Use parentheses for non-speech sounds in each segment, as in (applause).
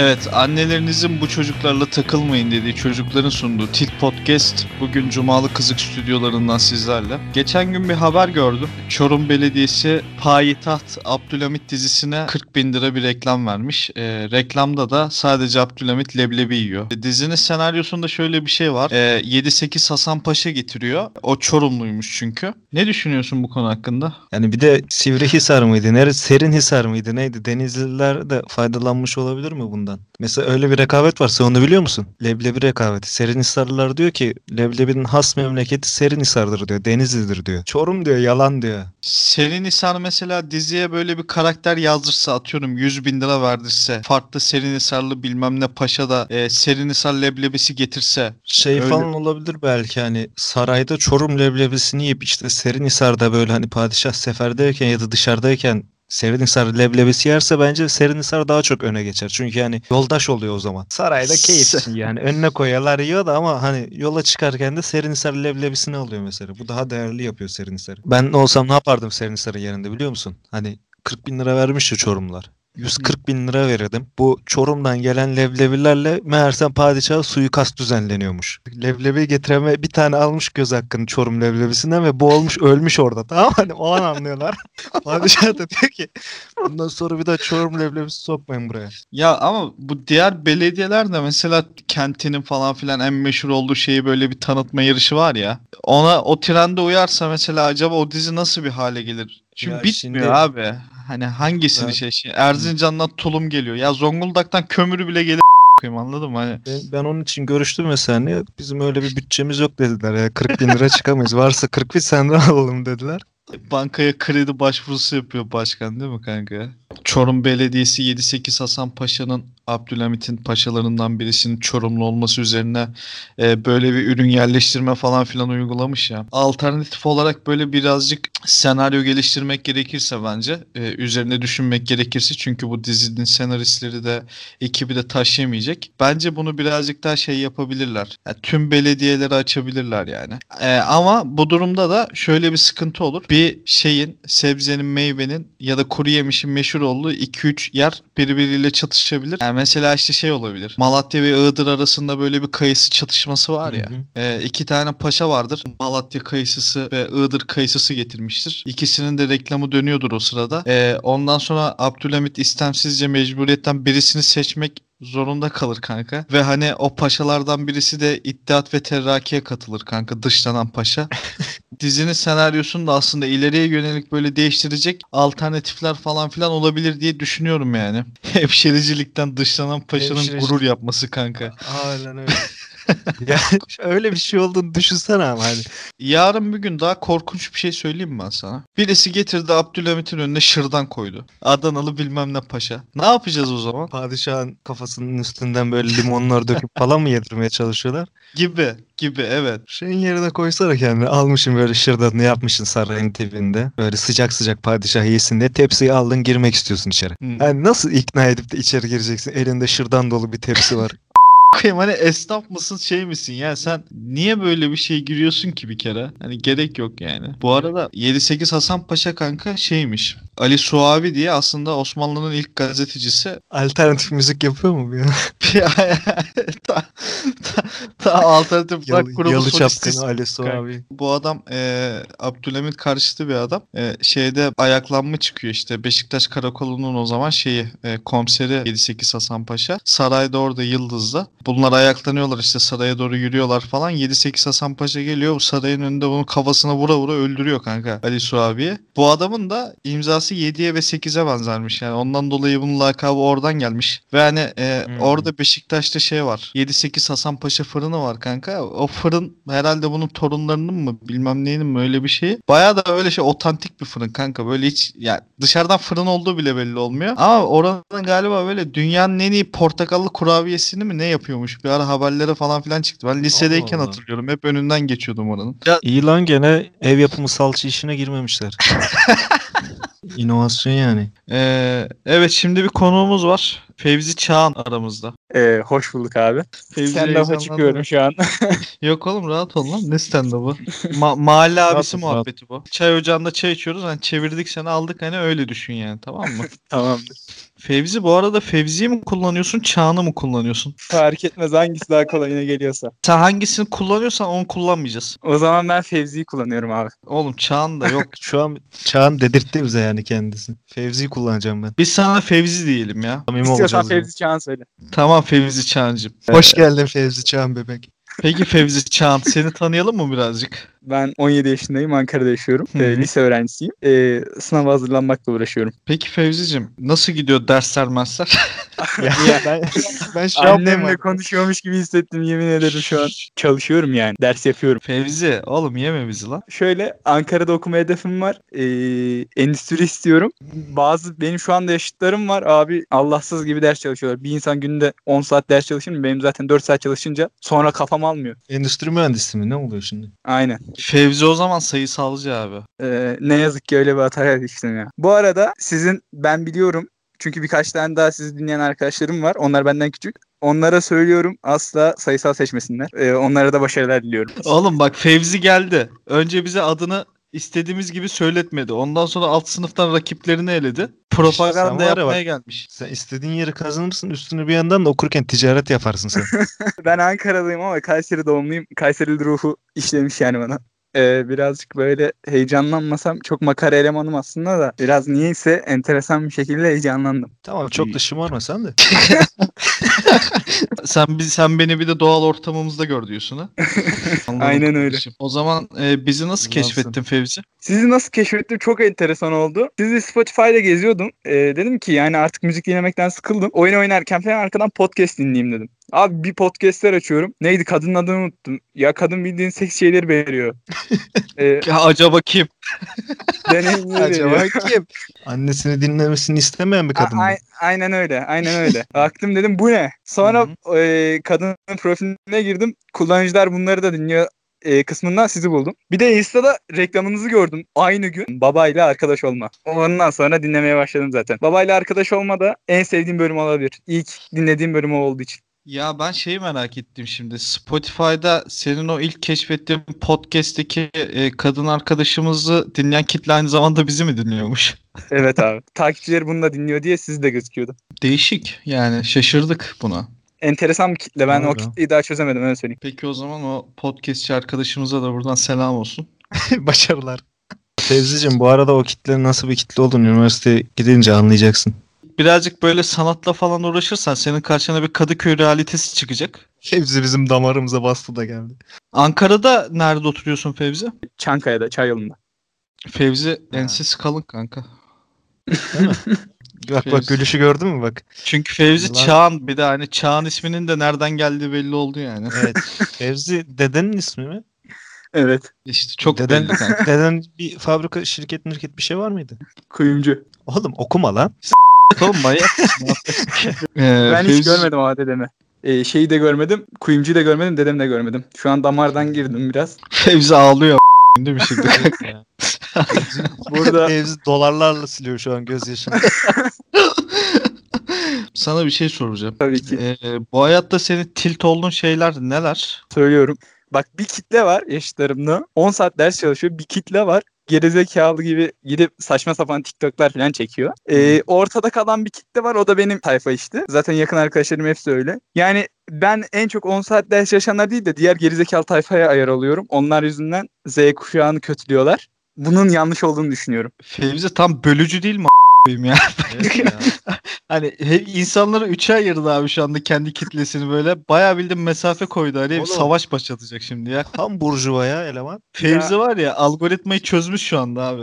Evet, annelerinizin bu çocuklarla takılmayın dediği çocukların sunduğu Tilt Podcast bugün Cumalı Kızık stüdyolarından sizlerle. Geçen gün bir haber gördüm. Çorum Belediyesi Payitaht Abdülhamit dizisine 40 bin lira bir reklam vermiş. Ee, reklamda da sadece Abdülhamit leblebi yiyor. Dizinin senaryosunda şöyle bir şey var. Ee, 7-8 Hasan Paşa getiriyor. O Çorumluymuş çünkü. Ne düşünüyorsun bu konu hakkında? Yani bir de Sivrihisar mıydı? Neresi? Serinhisar mıydı? Neydi? Denizliler de faydalanmış olabilir mi bundan? Mesela öyle bir rekabet var. Sen onu biliyor musun? Leblebi rekabeti. Serinhisarlılar diyor ki leblebinin has memleketi Serinhisar'dır diyor. Denizli'dir diyor. Çorum diyor. Yalan diyor. Serinhisar mesela diziye böyle bir karakter yazdırsa atıyorum 100 bin lira verdirse farklı Serinhisarlı bilmem ne paşa da e, Serinhisar leblebisi getirse Şey Öyle. falan olabilir belki hani sarayda Çorum leblebisini yiyip işte Serinhisar'da böyle hani padişah seferdeyken ya da dışarıdayken Serinhisar leblebisi yerse bence Serinhisar daha çok öne geçer. Çünkü yani yoldaş oluyor o zaman. Sarayda (laughs) keyif için yani önüne koyuyorlar yiyor da ama hani yola çıkarken de Serinhisar leblebisini alıyor mesela. Bu daha değerli yapıyor Serinhisar'ı. Ben olsam ne yapardım Serinhisar'ın yerinde biliyor musun? Hani 40 bin lira vermiş ya Çorumlar. 140 bin lira verirdim. Bu Çorum'dan gelen leblebilerle meğersem padişaha suikast düzenleniyormuş. Leblebi getireme bir tane almış göz hakkını Çorum leblebisinden ve bu olmuş ölmüş orada. Tamam mı? hani o an anlıyorlar. (laughs) padişah da diyor ki bundan sonra bir daha Çorum leblebisi sokmayın buraya. Ya ama bu diğer belediyeler de mesela kentinin falan filan en meşhur olduğu şeyi böyle bir tanıtma yarışı var ya. Ona o trende uyarsa mesela acaba o dizi nasıl bir hale gelir? Çünkü Ya bitmiyor şimdi- abi. Hani hangisini Evet. şey, şey Erzincan'dan tulum geliyor. Ya Zonguldak'tan kömürü bile gelir koyayım anladın mı? Hani Ben, ben onun için görüştüm mesela. Bizim öyle bir bütçemiz yok dediler. Ya 40 bin lira çıkamayız. Varsa 40 bin senden (laughs) alalım dediler. Bankaya kredi başvurusu yapıyor başkan değil mi kanka? Çorum Belediyesi 7-8 Hasan Paşa'nın Abdülhamit'in paşalarından birisinin Çorumlu olması üzerine e, böyle bir ürün yerleştirme falan filan uygulamış ya. Alternatif olarak böyle birazcık senaryo geliştirmek gerekirse bence e, üzerine düşünmek gerekirse çünkü bu dizinin senaristleri de ekibi de taşıyamayacak. Bence bunu birazcık daha şey yapabilirler. Yani tüm belediyeleri açabilirler yani. E, ama bu durumda da şöyle bir sıkıntı olur. Bir şeyin, sebzenin, meyvenin ya da kuru yemişin meşhur olduğu 2-3 yer birbiriyle çatışabilir. Yani mesela işte şey olabilir. Malatya ve Iğdır arasında böyle bir kayısı çatışması var ya. Hı hı. Ee, iki tane paşa vardır. Malatya kayısısı ve Iğdır kayısısı getirmiştir. İkisinin de reklamı dönüyordur o sırada. Ee, ondan sonra Abdülhamit istemsizce mecburiyetten birisini seçmek zorunda kalır kanka. Ve hani o paşalardan birisi de İttihat ve Terraki'ye katılır kanka dışlanan paşa. (laughs) Dizinin senaryosunu da aslında ileriye yönelik böyle değiştirecek alternatifler falan filan olabilir diye düşünüyorum yani. (laughs) Hemşericilikten dışlanan paşanın Hemşireci- gurur yapması kanka. Aynen öyle. Ya öyle bir şey olduğunu düşünsene ama hani. Yarın bir gün daha korkunç bir şey söyleyeyim mi ben sana? Birisi getirdi Abdülhamit'in önüne şırdan koydu. Adanalı bilmem ne paşa. Ne yapacağız o zaman? Padişahın kafasının üstünden böyle limonlar döküp falan mı yedirmeye çalışıyorlar? Gibi gibi evet. Şeyin yerine koysana kendini. Almışsın böyle şırdanını yapmışsın sarayın dibinde. Böyle sıcak sıcak padişah yesin diye tepsiyi aldın girmek istiyorsun içeri. Hmm. Yani nasıl ikna edip de içeri gireceksin? Elinde şırdan dolu bir tepsi var. Koyayım hani esnaf mısın şey misin ya sen niye böyle bir şey giriyorsun ki bir kere? Hani gerek yok yani. Bu arada 7-8 Hasan Paşa kanka şeymiş. Ali Suavi diye aslında Osmanlı'nın ilk gazetecisi. Alternatif müzik yapıyor mu ya? (laughs) (laughs) ta, ta, ta alternatif rock grubu Yalı Çapkını Ali Suavi. Bu adam e, Abdülhamit karşıtı bir adam. E, şeyde ayaklanma çıkıyor işte. Beşiktaş Karakolu'nun o zaman şeyi e, komiseri 7-8 Hasan Paşa. Sarayda orada Yıldız'da. Bunlar ayaklanıyorlar işte saraya doğru yürüyorlar falan. 7-8 Hasan Paşa geliyor. Bu sarayın önünde bunun kafasına vura vura öldürüyor kanka Ali Suavi'yi. Bu adamın da imzası 7'ye ve 8'e benzermiş. Yani ondan dolayı bunun lakabı oradan gelmiş. Ve hani e, Hmm. orada Beşiktaş'ta şey var. 7-8 Hasan Paşa fırını var kanka. O fırın herhalde bunun torunlarının mı bilmem neyinin mi öyle bir şeyi. Baya da öyle şey otantik bir fırın kanka. Böyle hiç yani dışarıdan fırın olduğu bile belli olmuyor. Ama oranın galiba böyle dünyanın en iyi portakallı kurabiyesini mi ne yapıyormuş. Bir ara haberlere falan filan çıktı. Ben lisedeyken Allah Allah. hatırlıyorum. Hep önünden geçiyordum oranın. İyi lan gene ev yapımı salça işine girmemişler. (laughs) İnovasyon yani. Ee, evet şimdi bir konuğumuz var. Fevzi Çağan aramızda. Ee, hoş bulduk abi. Fevzi Stand-up'a çıkıyorum şu an. (laughs) Yok oğlum rahat ol lan. Ne stand-up'ı? (laughs) Ma- mahalle abisi muhabbeti bu. Çay ocağında çay içiyoruz. Hani çevirdik seni aldık hani öyle düşün yani tamam mı? (laughs) Tamamdır. Fevzi bu arada Fevzi'yi mi kullanıyorsun Çağan'ı mı kullanıyorsun? Fark etmez hangisi daha kolayına geliyorsa. Sen hangisini kullanıyorsan onu kullanmayacağız. O zaman ben Fevzi'yi kullanıyorum abi. Oğlum Çağan da yok. (laughs) Şu an Çağan dedirtti bize yani kendisi. Fevzi'yi kullanacağım ben. Biz sana Fevzi diyelim ya. Samimi İstiyorsan olacağız. Fevzi Çağan söyle. Tamam Fevzi Çağancığım. Hoş geldin Fevzi Çağan bebek. Peki Fevzi Çağan seni tanıyalım mı birazcık? Ben 17 yaşındayım. Ankara'da yaşıyorum. Hı hı. Ee, lise öğrencisiyim. Ee, sınava hazırlanmakla uğraşıyorum. Peki Fevzi'cim nasıl gidiyor dersler mersler? (laughs) ya ben, ben şey Annemle konuşuyormuş gibi hissettim yemin ederim şu an. Çalışıyorum yani. Ders yapıyorum. Fevzi oğlum yeme bizi lan. Şöyle Ankara'da okuma hedefim var. Ee, endüstri istiyorum. Bazı benim şu anda yaşıtlarım var. Abi Allahsız gibi ders çalışıyorlar. Bir insan günde 10 saat ders çalışır mı? Benim zaten 4 saat çalışınca sonra kafam almıyor. Endüstri mühendisi mi? Ne oluyor şimdi? Aynen. Fevzi o zaman sayısalcı abi. Ee, ne yazık ki öyle bir hataya düştüm ya. Bu arada sizin ben biliyorum çünkü birkaç tane daha sizi dinleyen arkadaşlarım var. Onlar benden küçük. Onlara söylüyorum asla sayısal seçmesinler. Ee, onlara da başarılar diliyorum. Oğlum bak Fevzi geldi. Önce bize adını istediğimiz gibi söyletmedi. Ondan sonra alt sınıftan rakiplerini eledi. Propaganda ya yapmaya bak- gelmiş. Sen istediğin yeri kazanırsın üstüne bir yandan da okurken ticaret yaparsın sen. (laughs) Ben Ankara'dayım ama Kayseri doğumluyum. Kayseri ruhu işlemiş yani bana. Ee, birazcık böyle heyecanlanmasam çok makara elemanım aslında da biraz niyeyse enteresan bir şekilde heyecanlandım. tamam çok da şımarma sen de. (laughs) Sen biz sen beni bir de doğal ortamımızda gör diyorsun ha. (laughs) Aynen öyle. O zaman e, bizi nasıl keşfettin Fevzi? Sizi nasıl keşfettim çok enteresan oldu. Sizi Spotify'da geziyordum. Ee, dedim ki yani artık müzik dinlemekten sıkıldım. Oyun oynarken falan arkadan podcast dinleyeyim dedim. Abi bir podcastler açıyorum. Neydi kadının adını unuttum. Ya kadın bildiğin seks şeyleri veriyor. (laughs) ee, Ya acaba kim? (laughs) deneyimleri Acaba kim? Annesini dinlemesini istemeyen bir kadın? A- ay- aynen öyle. Aynen öyle. (laughs) Baktım dedim bu ne? Sonra e, kadının profiline girdim. Kullanıcılar bunları da dinliyor e, kısmından sizi buldum. Bir de Insta'da reklamınızı gördüm. Aynı gün babayla arkadaş olma. Ondan sonra dinlemeye başladım zaten. Babayla arkadaş olma da en sevdiğim bölüm olabilir. İlk dinlediğim bölüm o olduğu için. Ya ben şeyi merak ettim şimdi. Spotify'da senin o ilk keşfettiğin podcast'teki e, kadın arkadaşımızı dinleyen kitle aynı zamanda bizi mi dinliyormuş? (laughs) Evet abi. Takipçileri bunu da dinliyor diye siz de gözüküyordu. Değişik. Yani şaşırdık buna. Enteresan bir kitle. Ben o Doğru. kitleyi daha çözemedim öyle söyleyeyim. Peki o zaman o podcastçi arkadaşımıza da buradan selam olsun. (laughs) Başarılar. Fevzi'cim bu arada o kitlenin nasıl bir kitle olduğunu üniversiteye gidince anlayacaksın. Birazcık böyle sanatla falan uğraşırsan senin karşına bir Kadıköy realitesi çıkacak. Fevzi bizim damarımıza bastı da geldi. Ankara'da nerede oturuyorsun Fevzi? Çankaya'da, çay yolunda. Fevzi ensesi kalın kanka. Değil mi? (laughs) bak bak gülüşü gördün mü bak. Çünkü Fevzi Ulan- Çağan bir de hani Çağan isminin de nereden geldiği belli oldu yani. Evet. (laughs) Fevzi dedenin ismi mi? Evet. İşte çok Deden, belli kanka. (laughs) deden bir fabrika şirket mirket bir şey var mıydı? Kuyumcu. Oğlum okuma lan. Oğlum manyak? (laughs) Ee, Ben hiç görmedim ama dedemi. Ee, şeyi de görmedim. Kuyumcuyu da görmedim. Dedemi de görmedim. Şu an damardan girdim biraz. Fevzi ağlıyor değil mi şimdi? (laughs) Burada Fevzi dolarlarla siliyor şu an gözyaşını. (laughs) Sana bir şey soracağım. tabii ki Ee, bu hayatta senin tilt olduğun şeyler neler? söylüyorum. Bak bir kitle var yaşlarımda. 10 saat ders çalışıyor. Bir kitle var. Gerizekalı gibi gidip saçma sapan TikTok'lar falan çekiyor. Ee, ortada kalan bir kitle var. O da benim tayfa işte. Zaten yakın arkadaşlarım hepsi öyle. Yani ben en çok 10 saat ders çalışanlar değil de diğer gerizekalı tayfaya ayar alıyorum. Onlar yüzünden Z kuşağını kötülüyorlar. Bunun yanlış olduğunu düşünüyorum. Fevzi tam bölücü değil mi a**ayım ya? (laughs) Evet ya. Hani insanları üçe ayırdı abi şu anda kendi kitlesini böyle. Bayağı bildim mesafe koydu. Hani Oğlum. savaş başlatacak şimdi ya. Tam burjuva ya eleman. Fevzi var ya algoritmayı çözmüş şu anda abi.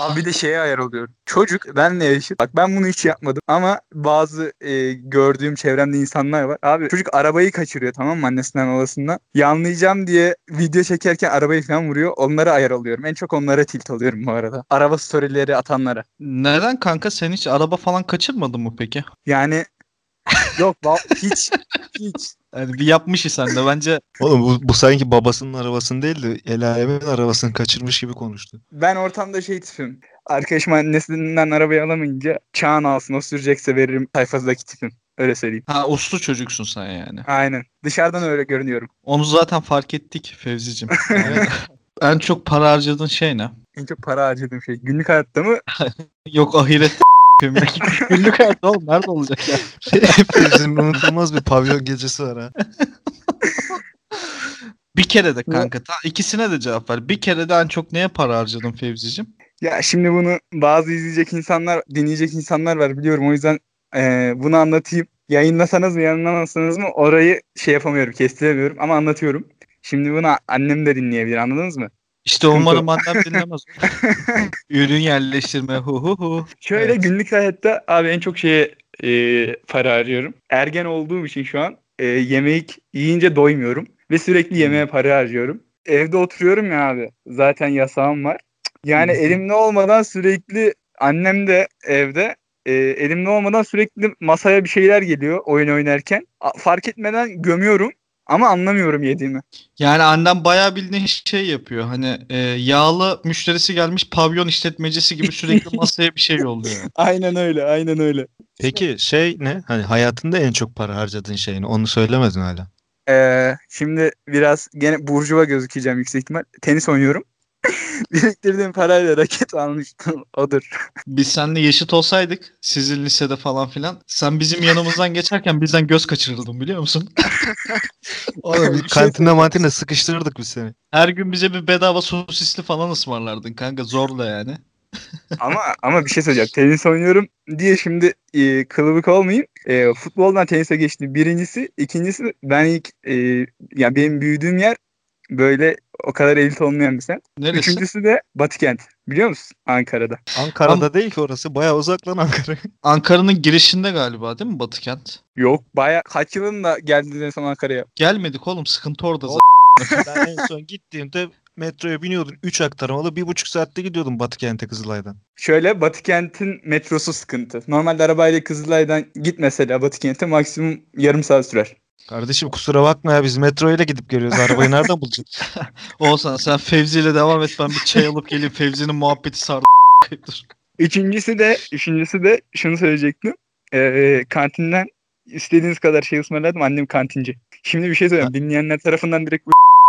Abi bir de şeye ayar oluyorum. Çocuk benle yaşıt. Bak ben bunu hiç yapmadım. Ama bazı e, gördüğüm çevremde insanlar var. Abi çocuk arabayı kaçırıyor tamam mı annesinden babasından. Yanlayacağım diye video çekerken arabayı falan vuruyor. Onlara ayar oluyorum. En çok onlara tilt oluyorum bu arada. Araba storyleri atanlara. Neden kanka sen hiç araba falan kaçırmadın mı peki? Yani yok hiç hiç. Yani bir yapmışı sen de bence. Oğlum bu, bu sanki babasının arabasını değil de el alemin arabasını kaçırmış gibi konuştu. Ben ortamda şey tipim. Arkadaşım annesinden arabayı alamayınca Çağan alsın o sürecekse veririm sayfasındaki tipim. Öyle söyleyeyim. Ha uslu çocuksun sen yani. Aynen. Dışarıdan öyle görünüyorum. Onu zaten fark ettik Fevzicim. (laughs) en çok para harcadığın şey ne? En çok para harcadığım şey. Günlük hayatta mı? (laughs) Yok ahiret (laughs) (laughs) Günlük hayatta oğlum nerede olacak ya? Fevzi'nin unutulmaz bir pavyon gecesi var ha. Bir kere de kanka. Ta, ikisine de cevap ver. Bir kere de en çok neye para harcadın Fevzicim? Ya şimdi bunu bazı izleyecek insanlar, dinleyecek insanlar var biliyorum. O yüzden eee, bunu anlatayım. Yayınlasanız mı yayınlamasanız mı orayı şey yapamıyorum, kestiremiyorum ama anlatıyorum. Şimdi bunu annem de dinleyebilir anladınız mı? İşte umarım annem dinlemez. (laughs) Ürün yerleştirme hu hu hu. Şöyle Evet. günlük hayatta abi en çok şeye eee, para harcıyorum. Ergen olduğum için şu an eee, yemek yiyince doymuyorum ve sürekli yemeğe para harcıyorum. Evde oturuyorum ya abi. Zaten yasağım var. Yani elimde olmadan sürekli annem de evde eee, elimde olmadan sürekli masaya bir şeyler geliyor oyun oynarken. Fark etmeden gömüyorum ama anlamıyorum yediğimi. Yani annem bayağı bildiğin şey yapıyor. Hani e, yağlı müşterisi gelmiş pavyon işletmecisi gibi sürekli (laughs) masaya bir şey yolluyor. Aynen öyle, aynen öyle. Peki şey ne? Hani hayatında en çok para harcadığın şey ne? Onu söylemedin hala. Ee, şimdi biraz gene burjuva gözükeceğim yüksek ihtimal. Tenis oynuyorum. (laughs) Biriktirdiğim parayla raket almıştım. Odur. Biz seninle yaşıt olsaydık sizin lisede falan filan sen bizim yanımızdan geçerken bizden göz kaçırırdın biliyor musun? (laughs) Oğlum Bir şey kantinde mantine sıkıştırırdık biz seni. Her gün bize bir bedava sosisli falan ısmarlardın kanka zorla yani. (laughs) ama ama bir şey söyleyeceğim. Tenis oynuyorum diye şimdi e, kılıbık olmayayım. E, futboldan tenise geçtim. Birincisi. ikincisi ben ilk e, ya benim büyüdüğüm yer böyle o kadar elit olmayan bir semt. Neresi? Üçüncüsü de Batıkent. Biliyor musun? Ankara'da. Ankara'da değil ki orası. Bayağı uzak lan Ankara. (laughs) Ankara'nın girişinde galiba değil mi Batıkent? Yok baya kaç yılında geldiniz en son Ankara'ya? Gelmedik oğlum sıkıntı orada zaten. ben en son gittiğimde metroya biniyordun. 3 aktarmalı. bir buçuk saatte gidiyordum Batıkent'e Kızılay'dan. Şöyle Batıkent'in metrosu sıkıntı. Normalde arabayla Kızılay'dan git mesela Batıkent'e maksimum yarım saat sürer. Kardeşim kusura bakma ya biz metro ile gidip geliyoruz. Arabayı nereden bulacağız? (laughs) Oğuzhan sen Fevzi ile devam et ben bir çay alıp geleyim Fevzi'nin muhabbeti sardı. Dur. Üçüncüsü de üçüncüsü de şunu söyleyecektim. Ee, kantinden istediğiniz kadar şey ısmarladım. Annem kantinci. Şimdi bir şey söyleyeyim. Dinleyenler tarafından direkt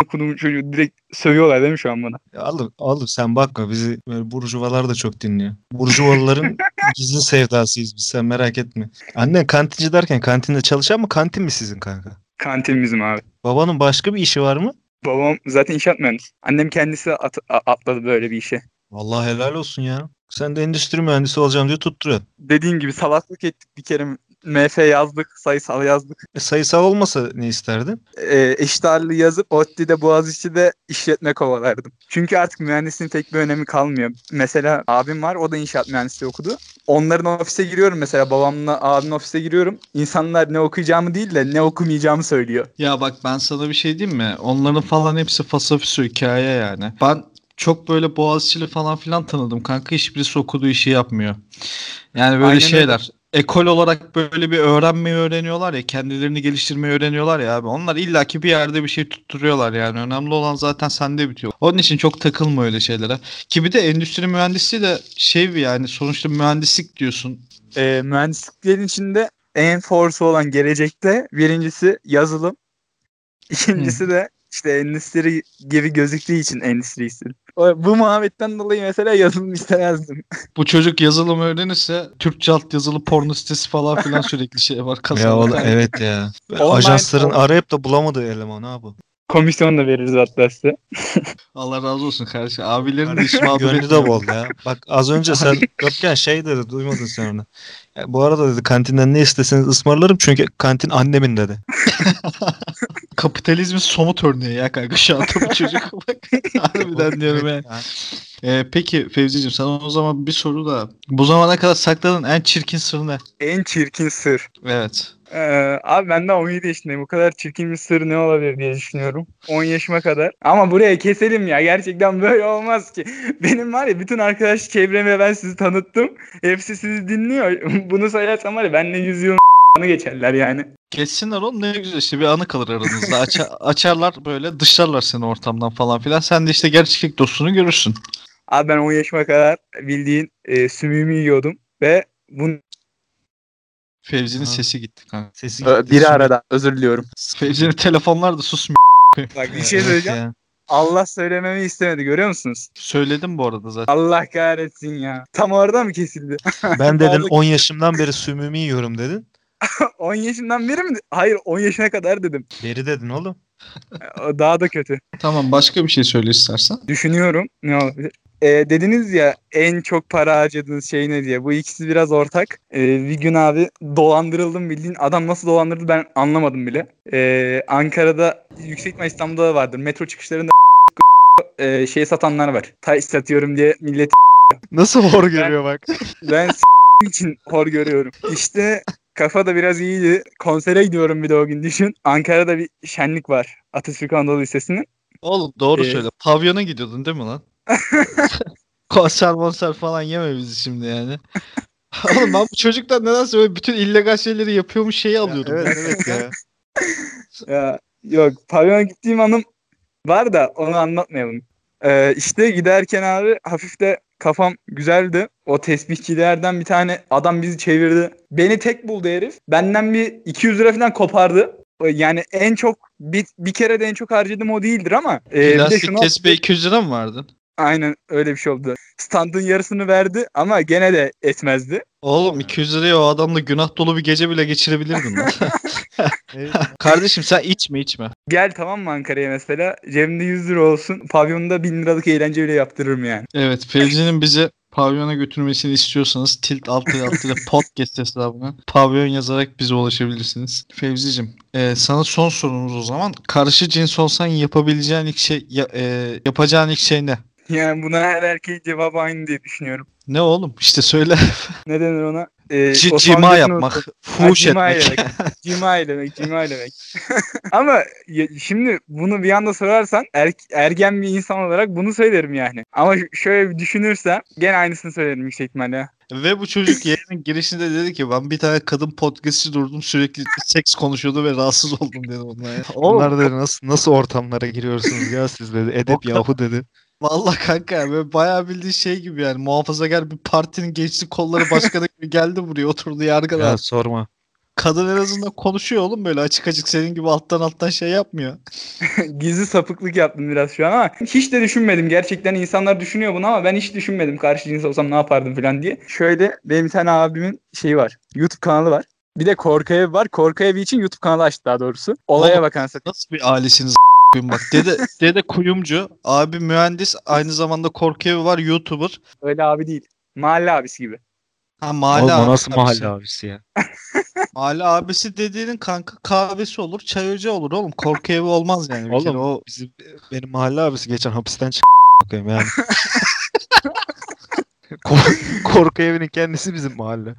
kurum çocuğu direkt sövüyorlar değil mi şu an bana? Ya oğlum, oğlum sen bakma bizi böyle burjuvalar da çok dinliyor. Burjuvalıların (laughs) gizli sevdasıyız biz sen merak etme. Annen kantinci derken kantinde çalışan mı kantin mi sizin kanka? Kantin bizim abi. Babanın başka bir işi var mı? Babam zaten inşaat mühendisi. Annem kendisi at- atladı böyle bir işe. Vallahi helal olsun ya. Sen de endüstri mühendisi olacağım diye tutturuyor. Dediğin gibi salaklık ettik bir kere. MF yazdık, sayısal yazdık. E, sayısal olmasa ne isterdin? e, eşit ağırlığı yazıp ODTÜ'de Boğaziçi'de işletme kovalardım. Çünkü artık mühendisliğin pek bir önemi kalmıyor. Mesela abim var o da inşaat mühendisliği okudu. Onların ofise giriyorum mesela babamla abimin ofise giriyorum. İnsanlar ne okuyacağımı değil de ne okumayacağımı söylüyor. Ya bak ben sana bir şey diyeyim mi? Onların falan hepsi fasafiso hikaye yani. Ben çok böyle Boğaziçi'li falan filan tanıdım kanka. Hiçbirisi okuduğu işi yapmıyor. Yani böyle Aynen şeyler. Ekol olarak böyle bir öğrenmeyi öğreniyorlar ya. Kendilerini geliştirmeyi öğreniyorlar ya abi. Onlar illaki bir yerde bir şey tutturuyorlar yani. Önemli olan zaten sende bitiyor. Onun için çok takılma öyle şeylere. Ki bir de endüstri mühendisliği de şey yani sonuçta mühendislik diyorsun. E, mühendisliklerin içinde en force olan gelecekte birincisi yazılım. İkincisi de işte endüstri gibi gözüktüğü için endüstri istedim. O- Bu muhabbetten dolayı mesela yazılım istemezdim. Bu çocuk yazılım öğrenirse Türkçe alt yazılı porno sitesi falan filan sürekli şey var. Ya oğlum evet ya. Online- Ajansların arayıp da bulamadığı eleman ha bu. Komisyon da veririz hatta size. (laughs) Allah razı olsun kardeşim. Abilerin de iş Gönlü de bol ya. Bak az önce sen (laughs) yokken şey dedi duymadın sen onu. Ya, bu arada dedi kantinden ne isteseniz ısmarlarım çünkü kantin annemin dedi. (laughs) Kapitalizmin somut örneği ya kanka şu anda bu çocuk. Bak harbiden diyorum ya. Ee, peki Fevzi'cim sana o zaman bir soru da. Bu zamana kadar sakladığın en çirkin sır ne? En çirkin sır. Evet. Ee, abi ben de 17 yaşındayım. Bu kadar çirkin bir sır ne olabilir diye düşünüyorum. 10 yaşıma kadar. Ama buraya keselim ya. Gerçekten böyle olmaz ki. (laughs) Benim var ya bütün arkadaş çevreme ben sizi tanıttım. Hepsi sizi dinliyor. (laughs) Bunu sayarsam var ya benle 100 yıl (laughs) geçerler yani. Geçsinler oğlum ne güzel işte bir anı kalır aranızda. Aça- açarlar böyle dışlarlar seni ortamdan falan filan. Sen de işte gerçek dostunu görürsün. Abi ben 10 yaşıma kadar bildiğin e, sümüğümü yiyordum ve bunu Fevzi'nin Ha. sesi gitti kanka. Sesi Ö, gitti. biri arada özür diliyorum. Fevzi'nin telefonlar da susmuyor. Bak bir şey Evet söyleyeceğim. ya. Allah söylememi istemedi görüyor musunuz? Söyledim bu arada zaten. Allah kahretsin ya. Tam orada mı kesildi? (laughs) Ben dedin Vallahi- 10 yaşımdan beri sümümü yiyorum dedin. (laughs) 10 yaşından beri mi? Hayır 10 yaşına kadar dedim. Beri dedin oğlum. O Daha da kötü. Tamam başka bir şey söyle istersen. Düşünüyorum ne olabilir? Ee, dediniz ya en çok para harcadığınız şey ne diye. Bu ikisi biraz ortak. Ee, bir gün abi dolandırıldım bildiğin. Adam nasıl dolandırdı ben anlamadım bile. Ee, Ankara'da yüksek ihtimal İstanbul'da da vardır. Metro çıkışlarında (laughs) e, şey satanlar var. Taş satıyorum diye millet (laughs) Nasıl hor görüyor bak. (laughs) ben için hor görüyorum. İşte kafa da biraz iyiydi. Konsere gidiyorum bir de o gün düşün. Ankara'da bir şenlik var. Atatürk Anadolu Lisesi'nin. Oğlum doğru Ee, söyle. Pavyona gidiyordun değil mi lan? (laughs) konser monser falan yeme bizi şimdi yani. (laughs) Oğlum ben bu çocuklar nedense böyle bütün illegal şeyleri yapıyormuş şeyi alıyordum. Evet evet ya. (laughs) Ya, yok pavyona gittiğim anım var da onu anlatmayalım. Ee, işte giderken abi hafif de kafam güzeldi. O tesbihçilerden bir tane adam bizi çevirdi. Beni tek buldu herif. Benden bir 200 lira falan kopardı. Yani en çok bir, bir kere de en çok harcadım o değildir ama e, bir de Plastik şunu tesbih 200 lira mı vardın? Aynen öyle bir şey oldu. Standın yarısını verdi ama gene de etmezdi. Oğlum 200 liraya o adamla günah dolu bir gece bile geçirebilirdin lan. (laughs) Kardeşim sen içme içme. Gel tamam mı Ankara'ya mesela cebimde 100 lira olsun pavyonda 1000 liralık eğlence bile yaptırırım yani. Evet Fevzi'nin bizi pavyona götürmesini istiyorsanız tilt altı altı (laughs) podcast hesabına pavyon yazarak bize ulaşabilirsiniz. Fevzi'cim e, sana son sorumuz o zaman. Karşı cins olsan yapabileceğin ilk şey ya- e, yapacağın ilk şey ne? Yani buna her erkeğin cevabı aynı diye düşünüyorum. Ne oğlum? İşte söyle. (laughs) Ne denir ona? Ee, C- cima yapmak. olsun. Fuhuş cima etmek. demek. Cima demek, cima demek. (laughs) Ama ya- şimdi bunu bir anda sorarsan er- ergen bir insan olarak bunu söylerim yani. Ama şöyle bir düşünürsem gene aynısını söylerim yüksek ihtimalle. Ve bu çocuk (laughs) yayının girişinde dedi ki ben bir tane kadın podcastçi durdum sürekli seks konuşuyordu ve rahatsız oldum dedi ondan ya. Onlar dedi nasıl nasıl ortamlara giriyorsunuz ya siz dedi. Edep yahu dedi. Vallahi kanka ya, böyle bayağı bildiğin şey gibi yani muhafazakar bir partinin gençlik kolları başkanı gibi geldi buraya oturdu yargıda. Ya sorma. Kadın en azından konuşuyor oğlum böyle açık açık senin gibi alttan alttan şey yapmıyor. (laughs) Gizli sapıklık yaptım biraz şu an ama hiç de düşünmedim. Gerçekten insanlar düşünüyor bunu ama ben hiç düşünmedim karşı cins olsam ne yapardım falan diye. Şöyle benim bir tane abimin şeyi var. YouTube kanalı var. Bir de Korku Evi var. Korku Evi için YouTube kanalı açtı daha doğrusu. Olaya Oğlum, bakan. Nasıl bir ailesiniz a**ayım bak. Dede, (laughs) dede kuyumcu, abi mühendis, aynı zamanda korku evi var, YouTuber. Öyle abi değil. Mahalle abisi gibi. Ha mahalle Oğlum o nasıl abisi. mahalle abisi ya? (laughs) Mahalle abisi dediğinin kanka kahvesi olur, çay ocağı olur oğlum. Korku evi olmaz yani. Bir kere Oğlum o bizim benim mahalle abisi geçen hapisten çıktı bakayım yani. (laughs) Korku evinin kendisi bizim mahalle.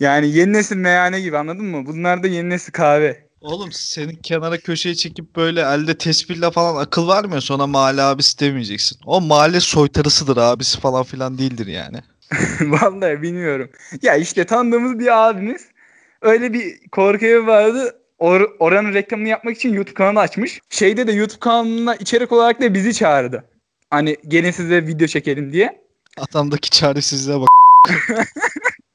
Yani yeni nesil meyhane gibi anladın mı? Bunlar da yeni nesil kahve. Oğlum senin kenara köşeye çekip böyle elde tespihle falan akıl vermiyor sonra mahalle abisi demeyeceksin. O mahalle soytarısıdır abisi falan filan değildir yani. (laughs) Vallahi bilmiyorum. Ya işte tanıdığımız bir abimiz öyle bir korku evi vardı. Or- oranın reklamını yapmak için YouTube kanalı açmış. Şeyde de YouTube kanalına içerik olarak da bizi çağırdı. Hani gelin size video çekelim diye. Adamdaki çaresizliğe bak. (laughs)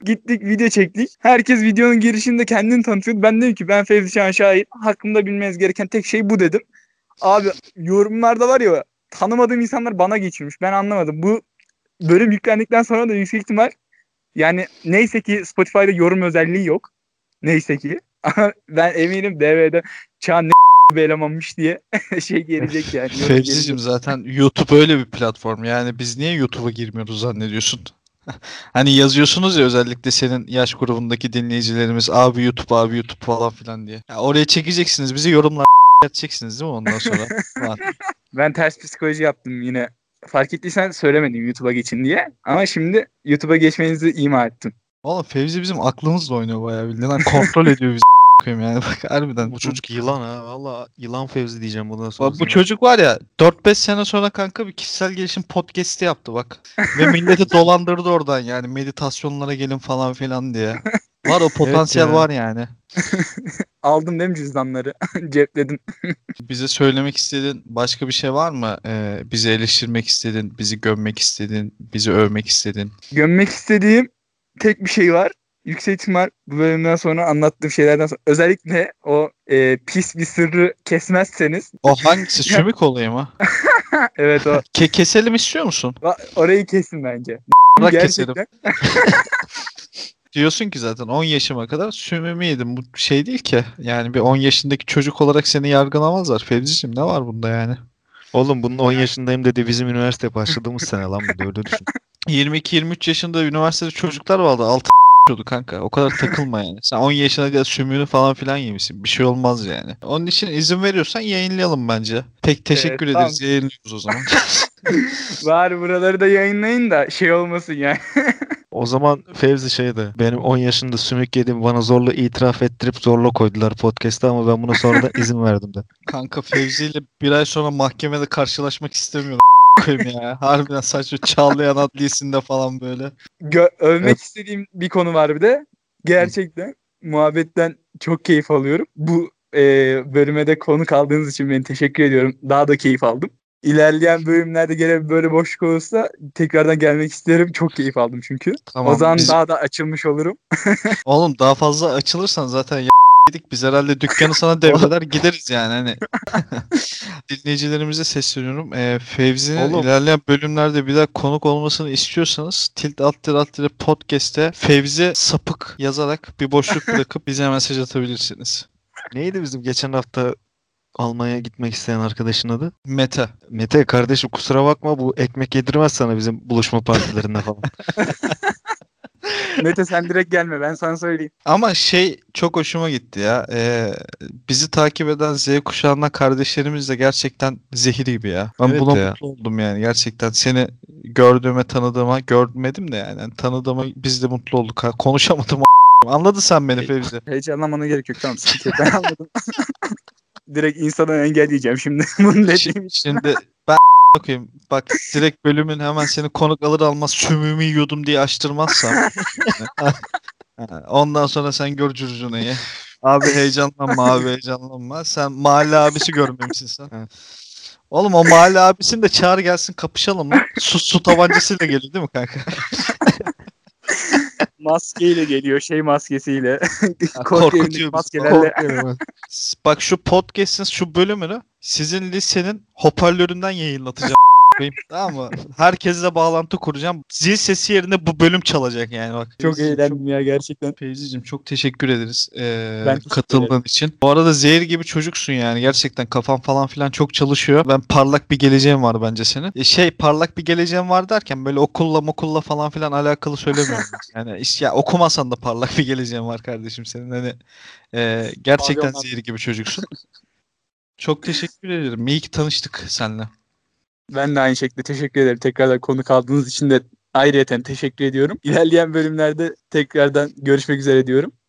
Gittik video çektik. Herkes videonun girişinde kendini tanıtıyordu. Ben dedim ki ben Fevzi Şahan Şahin. Hakkımda bilmeniz gereken tek şey bu dedim. Abi yorumlarda var ya tanımadığım insanlar bana geçirmiş. Ben anlamadım. Bu bölüm yüklendikten sonra da yüksek ihtimal yani neyse ki Spotify'da yorum özelliği yok. Neyse ki. Ben eminim DV'de Çağan ne (laughs) bir elemanmış diye (laughs) şey gelecek yani. Fevzi'cim zaten YouTube öyle bir platform. Yani biz niye YouTube'a girmiyoruz zannediyorsun? (laughs) hani yazıyorsunuz ya özellikle senin yaş grubundaki dinleyicilerimiz abi YouTube abi YouTube falan filan diye. Ya oraya çekeceksiniz bizi yorumlar (laughs) edeceksiniz değil mi ondan sonra? (laughs) Ben ters psikoloji yaptım yine. Fark ettiysen söylemedim YouTube'a geçin diye. Ama şimdi YouTube'a geçmenizi ima ettim. Oğlum Fevzi bizim aklımızla oynuyor bayağı bildiğin. Lan kontrol ediyor bizi koyayım yani (laughs) bak harbiden. Bu çocuk yılan ha. Valla yılan Fevzi diyeceğim bundan sonra. Bak bu çocuk var ya 4-5 sene sonra kanka bir kişisel gelişim podcast'i yaptı bak. Ve milleti (laughs) dolandırdı oradan yani meditasyonlara gelin falan filan diye. Var o potansiyel ya. var yani. (laughs) Aldım değil mi cüzdanları? Cepledim. Bize söylemek istediğin başka bir şey var mı? Ee, bizi eleştirmek istedin, bizi gömmek istedin, bizi övmek istedin. Gömmek istediğim tek bir şey var. Yüksek ihtimal bu bölümden sonra anlattığım şeylerden sonra özellikle o e, pis bir sırrı kesmezseniz O hangisi? (laughs) Sümük olayı mı? (laughs) evet o Ke- keselim istiyor musun? orayı kesin bence. Bırak keselim. (laughs) Diyorsun ki zaten 10 yaşıma kadar sümümü yedim. Bu şey değil ki. Yani bir 10 yaşındaki çocuk olarak seni yargılamazlar. Fevziciğim ne var bunda yani? Oğlum bunun 10 yaşındayım dedi bizim üniversite başladığımız sene lan bu öyle düşün. 22-23 yaşında üniversitede çocuklar vardı. 6 yapıyordu kanka. O kadar takılma yani. Sen 10 yaşına kadar sümüğünü falan filan yemişsin. Bir şey olmaz yani. Onun için izin veriyorsan yayınlayalım bence. Pek teşekkür Evet, ederiz. Yayınlıyoruz o zaman. (laughs) bari buraları da yayınlayın da şey olmasın yani. (laughs) O zaman Fevzi şeydi. Benim 10 yaşında sümük yedim bana zorla itiraf ettirip zorla koydular podcast'a ama ben buna sonradan (laughs) izin verdim de. Kanka Fevzi ile bir ay sonra mahkemede karşılaşmak istemiyorum. Koyayım ya. Harbiden saçma Çağlayan Adliyesi'nde falan böyle. Gö- övmek Evet. istediğim bir konu var bir de. Gerçekten muhabbetten çok keyif alıyorum. Bu e, bölüme de konuk aldığınız için ben teşekkür ediyorum. Daha da keyif aldım. İlerleyen bölümlerde gene böyle boşluk olursa tekrardan gelmek isterim. Çok keyif aldım çünkü. Tamam. o zaman biz- daha da açılmış olurum. (laughs) Oğlum daha fazla açılırsan zaten ya yedik biz herhalde dükkanı sana (laughs) devreder gideriz yani hani. (laughs) Dinleyicilerimize sesleniyorum. Ee, Fevzi'nin Oğlum. ilerleyen bölümlerde bir daha konuk olmasını istiyorsanız tilt alt tir alt tir podcast'te Fevzi sapık yazarak bir boşluk (laughs) bırakıp bize mesaj atabilirsiniz. Neydi bizim geçen hafta Almanya'ya gitmek isteyen arkadaşın adı? Mete. Mete kardeşim kusura bakma bu ekmek yedirmez sana bizim buluşma partilerinde falan. Mete sen direkt gelme ben sana söyleyeyim. Ama şey çok hoşuma gitti ya. Ee, bizi takip eden Z kuşağından kardeşlerimiz de gerçekten zehir gibi ya. Ben Evet buna ya. mutlu oldum yani. Gerçekten seni gördüğüme tanıdığıma görmedim de yani. Yani tanıdığıma biz de mutlu olduk. Ha, konuşamadım. Anladın sen beni Fevzi. Heyecanlanmana gerek yok tamam sıkıntı yok ben anladım. (laughs) direkt insanı engelleyeceğim şimdi. (laughs) Bunu dediğim Şimdi, için. şimdi ben bakayım. Bak direkt bölümün hemen seni konuk alır almaz sümüğümü yiyordum diye açtırmazsam. (laughs) Ondan sonra sen gör curcunayı. Abi heyecanlanma abi heyecanlanma. Sen mahalle abisi görmemişsin sen. Oğlum o mahalle abisini de çağır gelsin kapışalım lan. Su, su tabancasıyla geliyor değil mi kanka? (laughs) Maskeyle geliyor şey maskesiyle. (laughs) Korkutuyor maskelerle. Bak şu podcast'in şu bölümünü sizin lisenin hoparlöründen yayınlatacağım. Koyayım, tamam mı? Herkesle bağlantı kuracağım. Zil sesi yerine bu bölüm çalacak yani bak. Çok eğlendim ya gerçekten. Fevzi'cim çok teşekkür ederiz ee, Ben teşekkür katıldığın için. Bu arada zehir gibi çocuksun yani gerçekten kafan falan filan çok çalışıyor. Ben parlak bir geleceğim var bence senin. E, şey parlak bir geleceğim var derken böyle okulla mokulla falan filan alakalı söylemiyorum. (laughs) yani iş, ya okumasan da parlak bir geleceğim var kardeşim senin. Hani e, gerçekten zehir gibi çocuksun. çok teşekkür ederim. İyi ki tanıştık seninle. Ben de aynı şekilde teşekkür ederim. Tekrardan konuk aldığınız için de ayrıyeten teşekkür ediyorum. İlerleyen bölümlerde tekrardan görüşmek üzere diyorum. (laughs)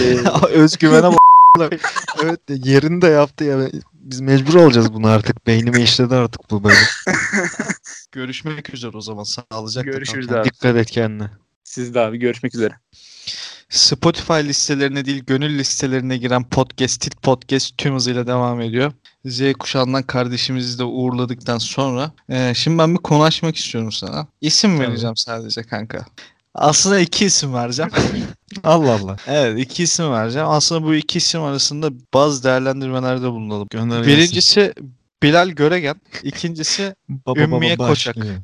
Ee, Özgüvene bak. evet yerini de yaptı ya. Biz mecbur olacağız bunu artık. Beynime işledi artık bu böyle. Görüşmek üzere o zaman. Sağlıcakla Görüşürüz abi. Dikkat et kendine. siz de abi görüşmek üzere. Spotify listelerine değil gönül listelerine giren podcast, Tit Podcast tüm hızıyla devam ediyor. Z kuşağından kardeşimizi de uğurladıktan sonra e, şimdi ben bir konu açmak istiyorum sana. İsim Tabii. vereceğim sadece kanka. Aslında iki isim vereceğim. (laughs) Allah Allah. evet iki isim vereceğim. Aslında bu iki isim arasında bazı değerlendirmelerde bulunalım. Birincisi Bilal Göregen. ikincisi Baba Ümmiye baba Koçak. başlıyor.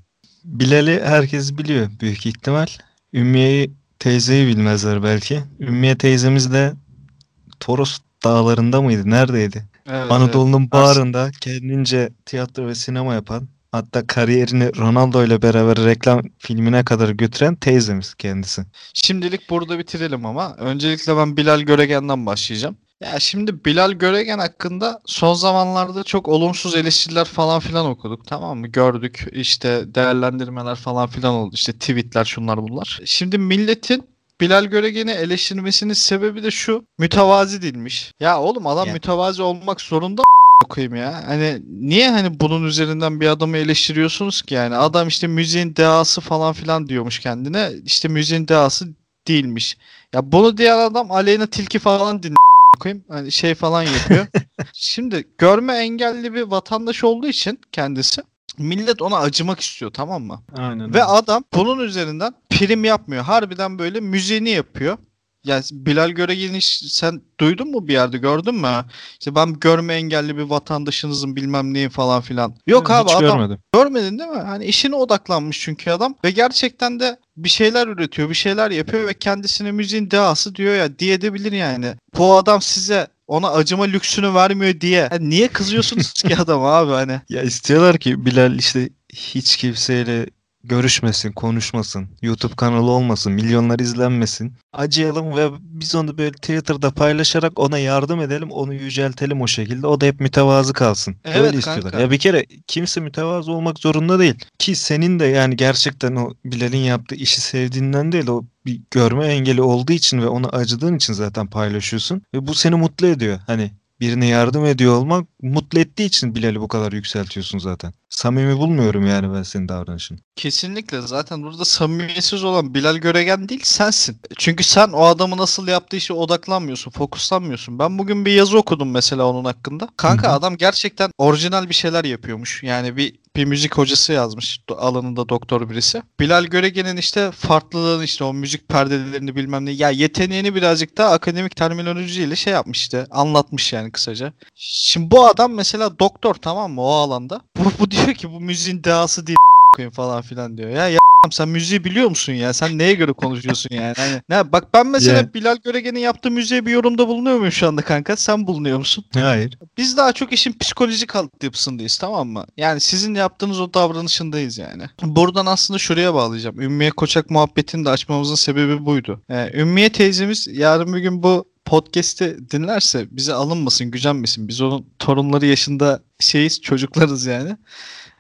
Bilal'i herkes biliyor büyük ihtimal. Ümmiye'yi teyzeyi bilmezler belki. Ümmiye teyzemiz de Toros dağlarında mıydı? Neredeydi? evet, Anadolu'nun bağrında kendince tiyatro ve sinema yapan hatta kariyerini Ronaldo ile beraber reklam filmine kadar götüren teyzemiz kendisi. Şimdilik burada bitirelim ama öncelikle ben Bilal Göregen'den başlayacağım. Ya şimdi Bilal Göregen hakkında son zamanlarda çok olumsuz eleştiriler falan filan okuduk tamam mı? Gördük işte değerlendirmeler falan filan oldu işte tweetler şunlar bunlar. Şimdi milletin Bilal Göregen'i eleştirmesinin sebebi de şu mütevazi değilmiş. Ya oğlum adam Ya. mütevazi olmak zorunda okuyayım ya. Hani niye hani bunun üzerinden bir adamı eleştiriyorsunuz ki yani adam işte müziğin dehası falan filan diyormuş kendine. İşte müziğin dehası değilmiş. Ya bunu diyen adam Aleyna Tilki falan dinliyor koyayım. Hani şey falan yapıyor. (laughs) Şimdi görme engelli bir vatandaş olduğu için kendisi millet ona acımak istiyor tamam mı? Aynen. Ve adam bunun üzerinden prim yapmıyor. Harbiden böyle müziğini yapıyor. Yani Bilal Göregen'i sen duydun mu bir yerde gördün mü? İşte ben görme engelli bir vatandaşınızın bilmem neyin falan filan. Yok abi Hiç adam görmedim. görmedin değil mi? Hani işine odaklanmış çünkü adam ve gerçekten de bir şeyler üretiyor, bir şeyler yapıyor ve kendisine müziğin dehası diyor ya diyebilir yani. Bu adam size ona acıma lüksünü vermiyor diye. Yani niye kızıyorsunuz ki (laughs) adama abi hani? Ya istiyorlar ki Bilal işte hiç kimseyle görüşmesin, konuşmasın, YouTube kanalı olmasın, milyonlar izlenmesin. Acıyalım ve biz onu böyle Twitter'da paylaşarak ona yardım edelim, onu yüceltelim o şekilde. O da hep mütevazı kalsın. Evet Öyle kanka. istiyorlar. Ya bir kere kimse mütevazı olmak zorunda değil. Ki senin de yani gerçekten o Bilal'in yaptığı işi sevdiğinden değil, o bir görme engeli olduğu için ve ona acıdığın için zaten paylaşıyorsun. Ve bu seni mutlu ediyor. Hani birine yardım ediyor olmak mutlu ettiği için Bilal'i bu kadar yükseltiyorsun zaten. Samimi bulmuyorum yani ben senin davranışını. Kesinlikle zaten burada samimiyetsiz olan Bilal Göregen değil sensin. Çünkü sen o adamı nasıl yaptığı işe odaklanmıyorsun, fokuslanmıyorsun. Ben bugün bir yazı okudum mesela onun hakkında. Kanka adam gerçekten orijinal bir şeyler yapıyormuş. Yani bir bir müzik hocası yazmış alanında doktor birisi. Bilal Göregen'in işte farklılığını işte o müzik perdelerini bilmem ne ya yeteneğini birazcık daha akademik terminolojiyle şey yapmış işte anlatmış yani kısaca. Şimdi bu adam mesela doktor tamam mı o alanda. Bu, bu diyor ki bu müziğin dehası değil koyayım falan filan diyor. Ya ya sen müziği biliyor musun ya? Sen neye göre konuşuyorsun yani? Hani, ne bak ben mesela Ya. Bilal Göregen'in yaptığı müziğe bir yorumda bulunuyor muyum şu anda kanka? Sen bulunuyor musun? Hayır. Biz daha çok işin psikolojik altyapısındayız tamam mı? Yani sizin yaptığınız o davranışındayız yani. Buradan aslında şuraya bağlayacağım. Ümmiye Koçak muhabbetini de açmamızın sebebi buydu. Ee, Ümmiye teyzemiz yarın bir gün bu podcast'i dinlerse bize alınmasın, gücenmesin. Biz onun torunları yaşında şeyiz, çocuklarız yani.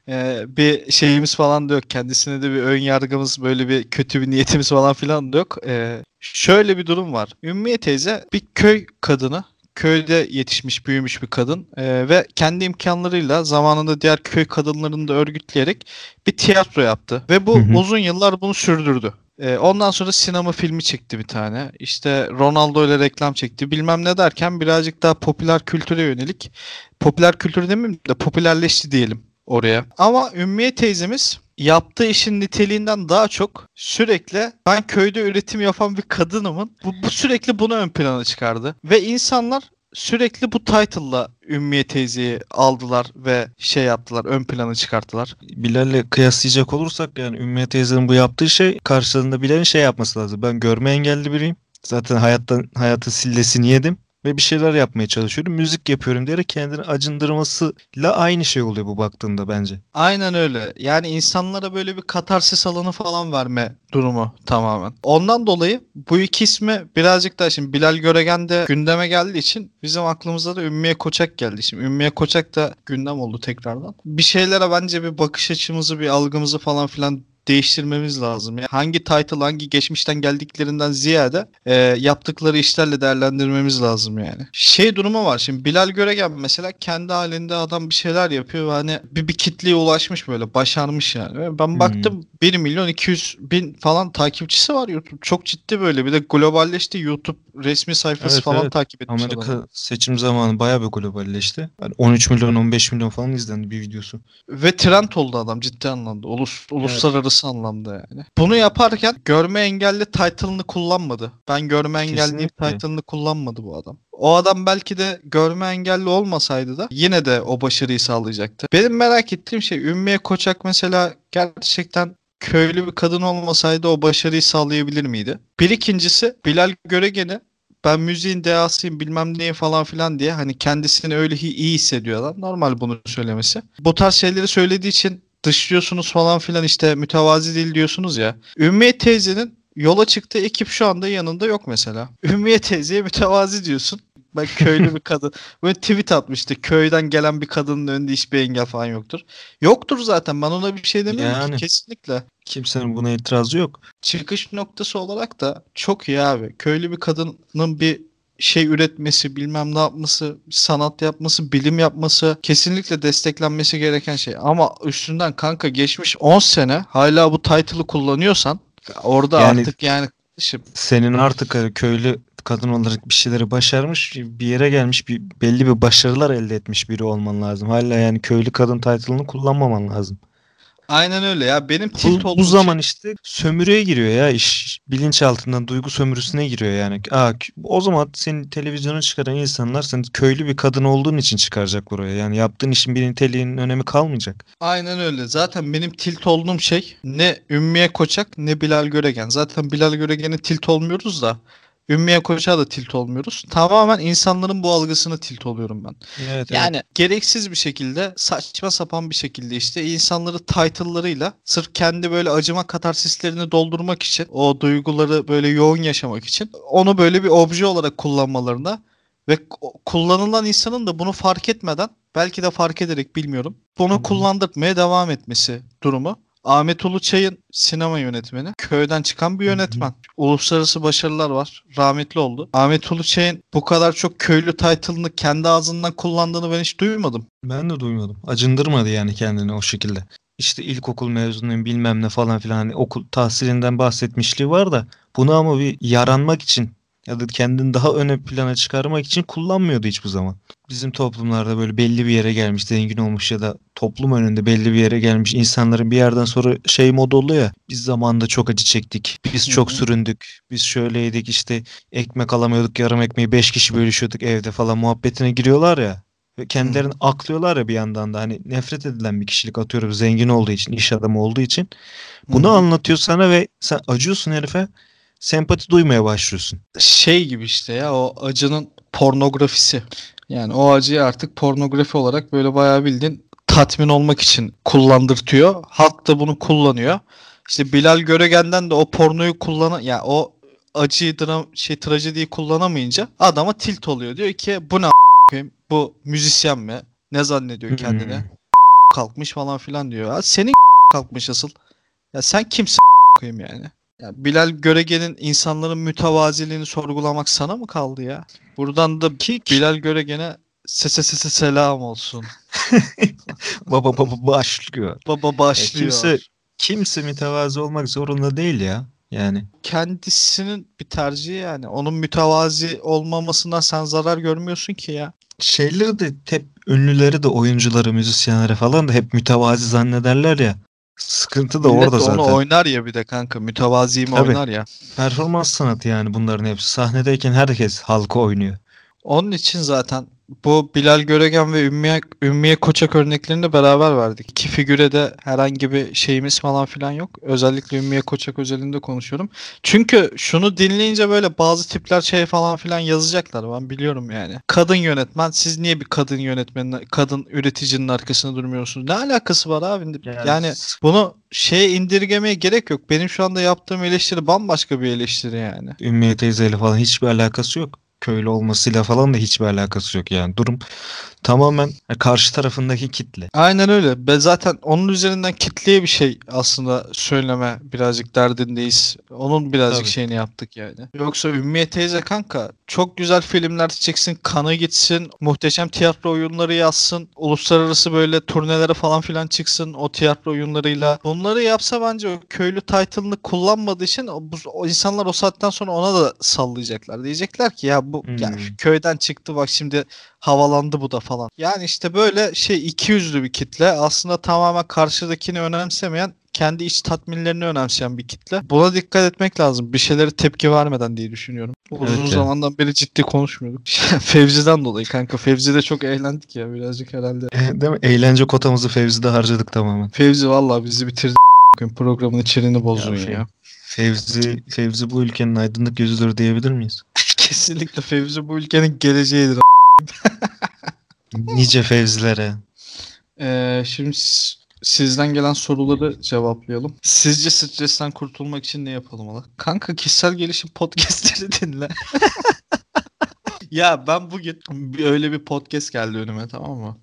Ee, bir şeyimiz falan da yok. Kendisine de bir ön yargımız, böyle bir kötü bir niyetimiz falan filan da yok. Ee, şöyle bir durum var. Ümmiye teyze bir köy kadını köyde yetişmiş, büyümüş bir kadın Ee, ve kendi imkanlarıyla zamanında diğer köy kadınlarını da örgütleyerek bir tiyatro yaptı ve bu Hı hı. uzun yıllar bunu sürdürdü. Ee, ondan sonra sinema filmi çekti bir tane. İşte Ronaldo ile reklam çekti. Bilmem ne derken birazcık daha popüler kültüre yönelik. Popüler kültür demeyeyim de popülerleşti diyelim oraya. Ama Ümmiye teyzemiz yaptığı işin niteliğinden daha çok sürekli ben köyde üretim yapan bir kadınımın bu, bu sürekli bunu ön plana çıkardı. Ve insanlar sürekli bu title'la Ümmiye teyzeyi aldılar ve şey yaptılar ön plana çıkarttılar. Bilal'le kıyaslayacak olursak yani Ümmüye teyzenin bu yaptığı şey karşılığında Bilal'in şey yapması lazım. Ben görme engelli biriyim. Zaten hayattan hayatın sillesini yedim ve bir şeyler yapmaya çalışıyorum. Müzik yapıyorum diyerek kendini acındırmasıyla aynı şey oluyor bu baktığında bence. Aynen öyle. Yani insanlara böyle bir katarsis alanı falan verme durumu tamamen. Ondan dolayı bu iki ismi birazcık daha şimdi Bilal Göregen de gündeme geldiği için bizim aklımıza da Ümmiye Koçak geldi. Şimdi Ümmiye Koçak da gündem oldu tekrardan. Bir şeylere bence bir bakış açımızı, bir algımızı falan filan değiştirmemiz lazım. Yani hangi title, hangi geçmişten geldiklerinden ziyade e, yaptıkları işlerle değerlendirmemiz lazım yani. Şey durumu var şimdi Bilal Göregen mesela kendi halinde adam bir şeyler yapıyor ve hani bir, bir kitleye ulaşmış böyle başarmış yani. Ben Hmm. baktım 1 milyon 200 bin falan takipçisi var YouTube. Çok ciddi böyle bir de globalleşti YouTube resmi sayfası Evet, falan evet. takip etmiş Amerika adamı. seçim zamanı bayağı bir globalleşti. Yani 13 milyon 15 milyon falan izlendi bir videosu. Ve trend oldu adam ciddi anlamda. Ulus, uluslararası anlamda yani. Bunu yaparken görme engelli title'ını kullanmadı. Ben görme Kesinlikle. title'ını kullanmadı bu adam. O adam belki de görme engelli olmasaydı da yine de o başarıyı sağlayacaktı. Benim merak ettiğim şey Ümmiye Koçak mesela gerçekten köylü bir kadın olmasaydı o başarıyı sağlayabilir miydi? Bir ikincisi Bilal Göregen'i ben müziğin dehasıyım bilmem neyim falan filan diye hani kendisini öyle iyi hissediyor adam. Normal bunu söylemesi. Bu tarz şeyleri söylediği için dışlıyorsunuz falan filan işte mütevazi değil diyorsunuz ya. Ümmiye teyzenin yola çıktığı ekip şu anda yanında yok mesela. (laughs) Ümmiye teyzeye mütevazi diyorsun. Ben köylü bir kadın. (laughs) Böyle tweet atmıştı. Köyden gelen bir kadının önünde hiçbir engel falan yoktur. Yoktur zaten. Ben ona bir şey demiyorum ki. Yani. Kesinlikle Kimsenin buna itirazı yok. çıkış noktası olarak da çok iyi abi. Köylü bir kadının bir şey üretmesi, bilmem ne yapması, sanat yapması, bilim yapması kesinlikle desteklenmesi gereken şey. Ama üstünden kanka geçmiş 10 sene hala bu title'ı kullanıyorsan orada Yani- artık yani Şimdi Senin artık hani köylü kadın olarak bir şeyleri başarmış, bir yere gelmiş, bir belli bir başarılar elde etmiş biri olman lazım. Hala yani köylü kadın title'ını kullanmaman lazım. Aynen öyle ya. Benim tilt Bu, bu şey- zaman işte sömürüye giriyor ya iş. Bilinçaltından duygu sömürüsüne giriyor yani. Aa, o zaman senin televizyona çıkaran insanlar sen köylü bir kadın olduğun için çıkaracak buraya. Yani yaptığın işin bir niteliğinin önemi kalmayacak. Aynen öyle. Zaten benim tilt olduğum şey ne Ümmiye Koçak ne Bilal Göregen. Zaten Bilal Göregen'e tilt olmuyoruz da Ümmiye Koçak'a da tilt olmuyoruz. Tamamen insanların bu algısına tilt oluyorum ben. Evet, evet. Yani gereksiz bir şekilde saçma sapan bir şekilde işte insanları title'larıyla sırf kendi böyle acıma katarsislerini doldurmak için o duyguları böyle yoğun yaşamak için onu böyle bir obje olarak kullanmalarına ve kullanılan insanın da bunu fark etmeden belki de fark ederek bilmiyorum bunu hı. kullandırmaya devam etmesi durumu. Ahmet Uluçay'ın sinema yönetmeni. Köyden çıkan bir Hı hı. yönetmen. Uluslararası başarılar var. Rahmetli oldu. Ahmet Uluçay'ın bu kadar çok köylü title'ını kendi ağzından kullandığını ben hiç duymadım. Ben de duymadım. Acındırmadı yani kendini o şekilde. İşte ilkokul mezunuyum bilmem ne falan filan hani okul tahsilinden bahsetmişliği var da bunu ama bir yaranmak için ya da kendini daha öne plana çıkarmak için kullanmıyordu hiçbir zaman. Bizim toplumlarda böyle belli bir yere gelmiş, zengin olmuş ya da toplum önünde belli bir yere gelmiş insanların bir yerden sonra şey modu oluyor ya. Biz zamanında çok acı çektik. Biz çok süründük. Biz şöyleydik işte ekmek alamıyorduk yarım ekmeği beş kişi bölüşüyorduk evde falan muhabbetine giriyorlar ya. Ve kendilerini aklıyorlar ya bir yandan da hani nefret edilen bir kişilik atıyorum zengin olduğu için, iş adamı olduğu için. Bunu anlatıyor sana ve sen acıyorsun herife. Sempati duymaya başlıyorsun. şey gibi işte ya o acının pornografisi. Yani o acıyı artık pornografi olarak böyle bayağı bildiğin tatmin olmak için kullandırtıyor. Halk da bunu kullanıyor. İşte Bilal Göregen'den de o pornoyu kullanan ya o acıyı dram şey trajediyi kullanamayınca adama tilt oluyor. Diyor ki bu ne a- koyayım? Bu müzisyen mi? Ne zannediyor kendine? Hmm. kalkmış falan filan diyor. Ha, senin kalkmış asıl. Ya sen kimsin koyayım yani? Ya Bilal Göregen'in insanların mütevaziliğini sorgulamak sana mı kaldı ya? Buradan da Ki Bilal Göregen'e sese sese selam olsun. (laughs) baba baba başlıyor. Baba başlıyor. kimse- Kimse mütevazı olmak zorunda değil ya. Yani Kendisinin bir tercihi yani. Onun mütevazi olmamasından sen zarar görmüyorsun ki ya. şeyleri de hep ünlüleri de oyuncuları, müzisyenleri falan da hep mütevazi zannederler ya. Sıkıntı da Millet orada zaten. onu oynar ya bir de kanka. Mütevazi mi Tabii. oynar ya. Performans sanatı yani bunların hepsi. Sahnedeyken herkes halka oynuyor. Onun için zaten bu Bilal Göregen ve Ümmiye, Ümmiye Koçak örneklerini beraber verdik. İki figüre de herhangi bir şeyimiz falan filan yok. Özellikle Ümmiye Koçak özelinde konuşuyorum. Çünkü şunu dinleyince böyle bazı tipler şey falan filan yazacaklar ben biliyorum yani. Kadın yönetmen siz niye bir kadın yönetmenin, kadın üreticinin arkasında durmuyorsunuz? Ne alakası var abi? Yani bunu şeye indirgemeye gerek yok. Benim şu anda yaptığım eleştiri bambaşka bir eleştiri yani. Ümmüye teyzeyle falan hiçbir alakası yok. Köylü olmasıyla falan da hiçbir alakası yok yani. Durum tamamen karşı tarafındaki kitle. Aynen öyle. Ben zaten onun üzerinden kitleye bir şey aslında söyleme birazcık derdindeyiz. Onun birazcık Tabii. şeyini yaptık yani. Yoksa Ümmiye teyze kanka çok güzel filmler çeksin, kanı gitsin, muhteşem tiyatro oyunları yazsın, uluslararası böyle turnelere falan filan çıksın o tiyatro oyunlarıyla. Bunları yapsa bence o köylü title'ını kullanmadığı için o, bu- o insanlar o saatten sonra ona da sallayacaklar. Diyecekler ki ya bu ya Hmm. şu köyden çıktı bak şimdi havalandı bu da falan. Yani işte böyle şey iki yüzlü bir kitle. Aslında tamamen karşıdakini önemsemeyen kendi iç tatminlerini önemseyen bir kitle. Buna dikkat etmek lazım. Bir şeylere tepki vermeden diye düşünüyorum. Uzun Evet ya. zamandan beri ciddi konuşmuyorduk. (laughs) Fevzi'den dolayı kanka. Fevzi'de çok eğlendik ya birazcık herhalde. E, değil mi? Eğlence kotamızı Fevzi'de harcadık tamamen. Fevzi vallahi bizi bitirdi. Programın içeriğini bozdun ya. Fe- Fevzi, Fevzi bu ülkenin aydınlık yüzüdür diyebilir miyiz? (laughs) Kesinlikle Fevzi bu ülkenin geleceğidir. (laughs) Nice Fevzilere. Ee, şimdi s- sizden gelen soruları cevaplayalım. Sizce stresten kurtulmak için ne yapalım ala? Kanka kişisel gelişim podcastleri (laughs) dinle. (laughs) ya ben bugün öyle bir podcast geldi önüme tamam mı?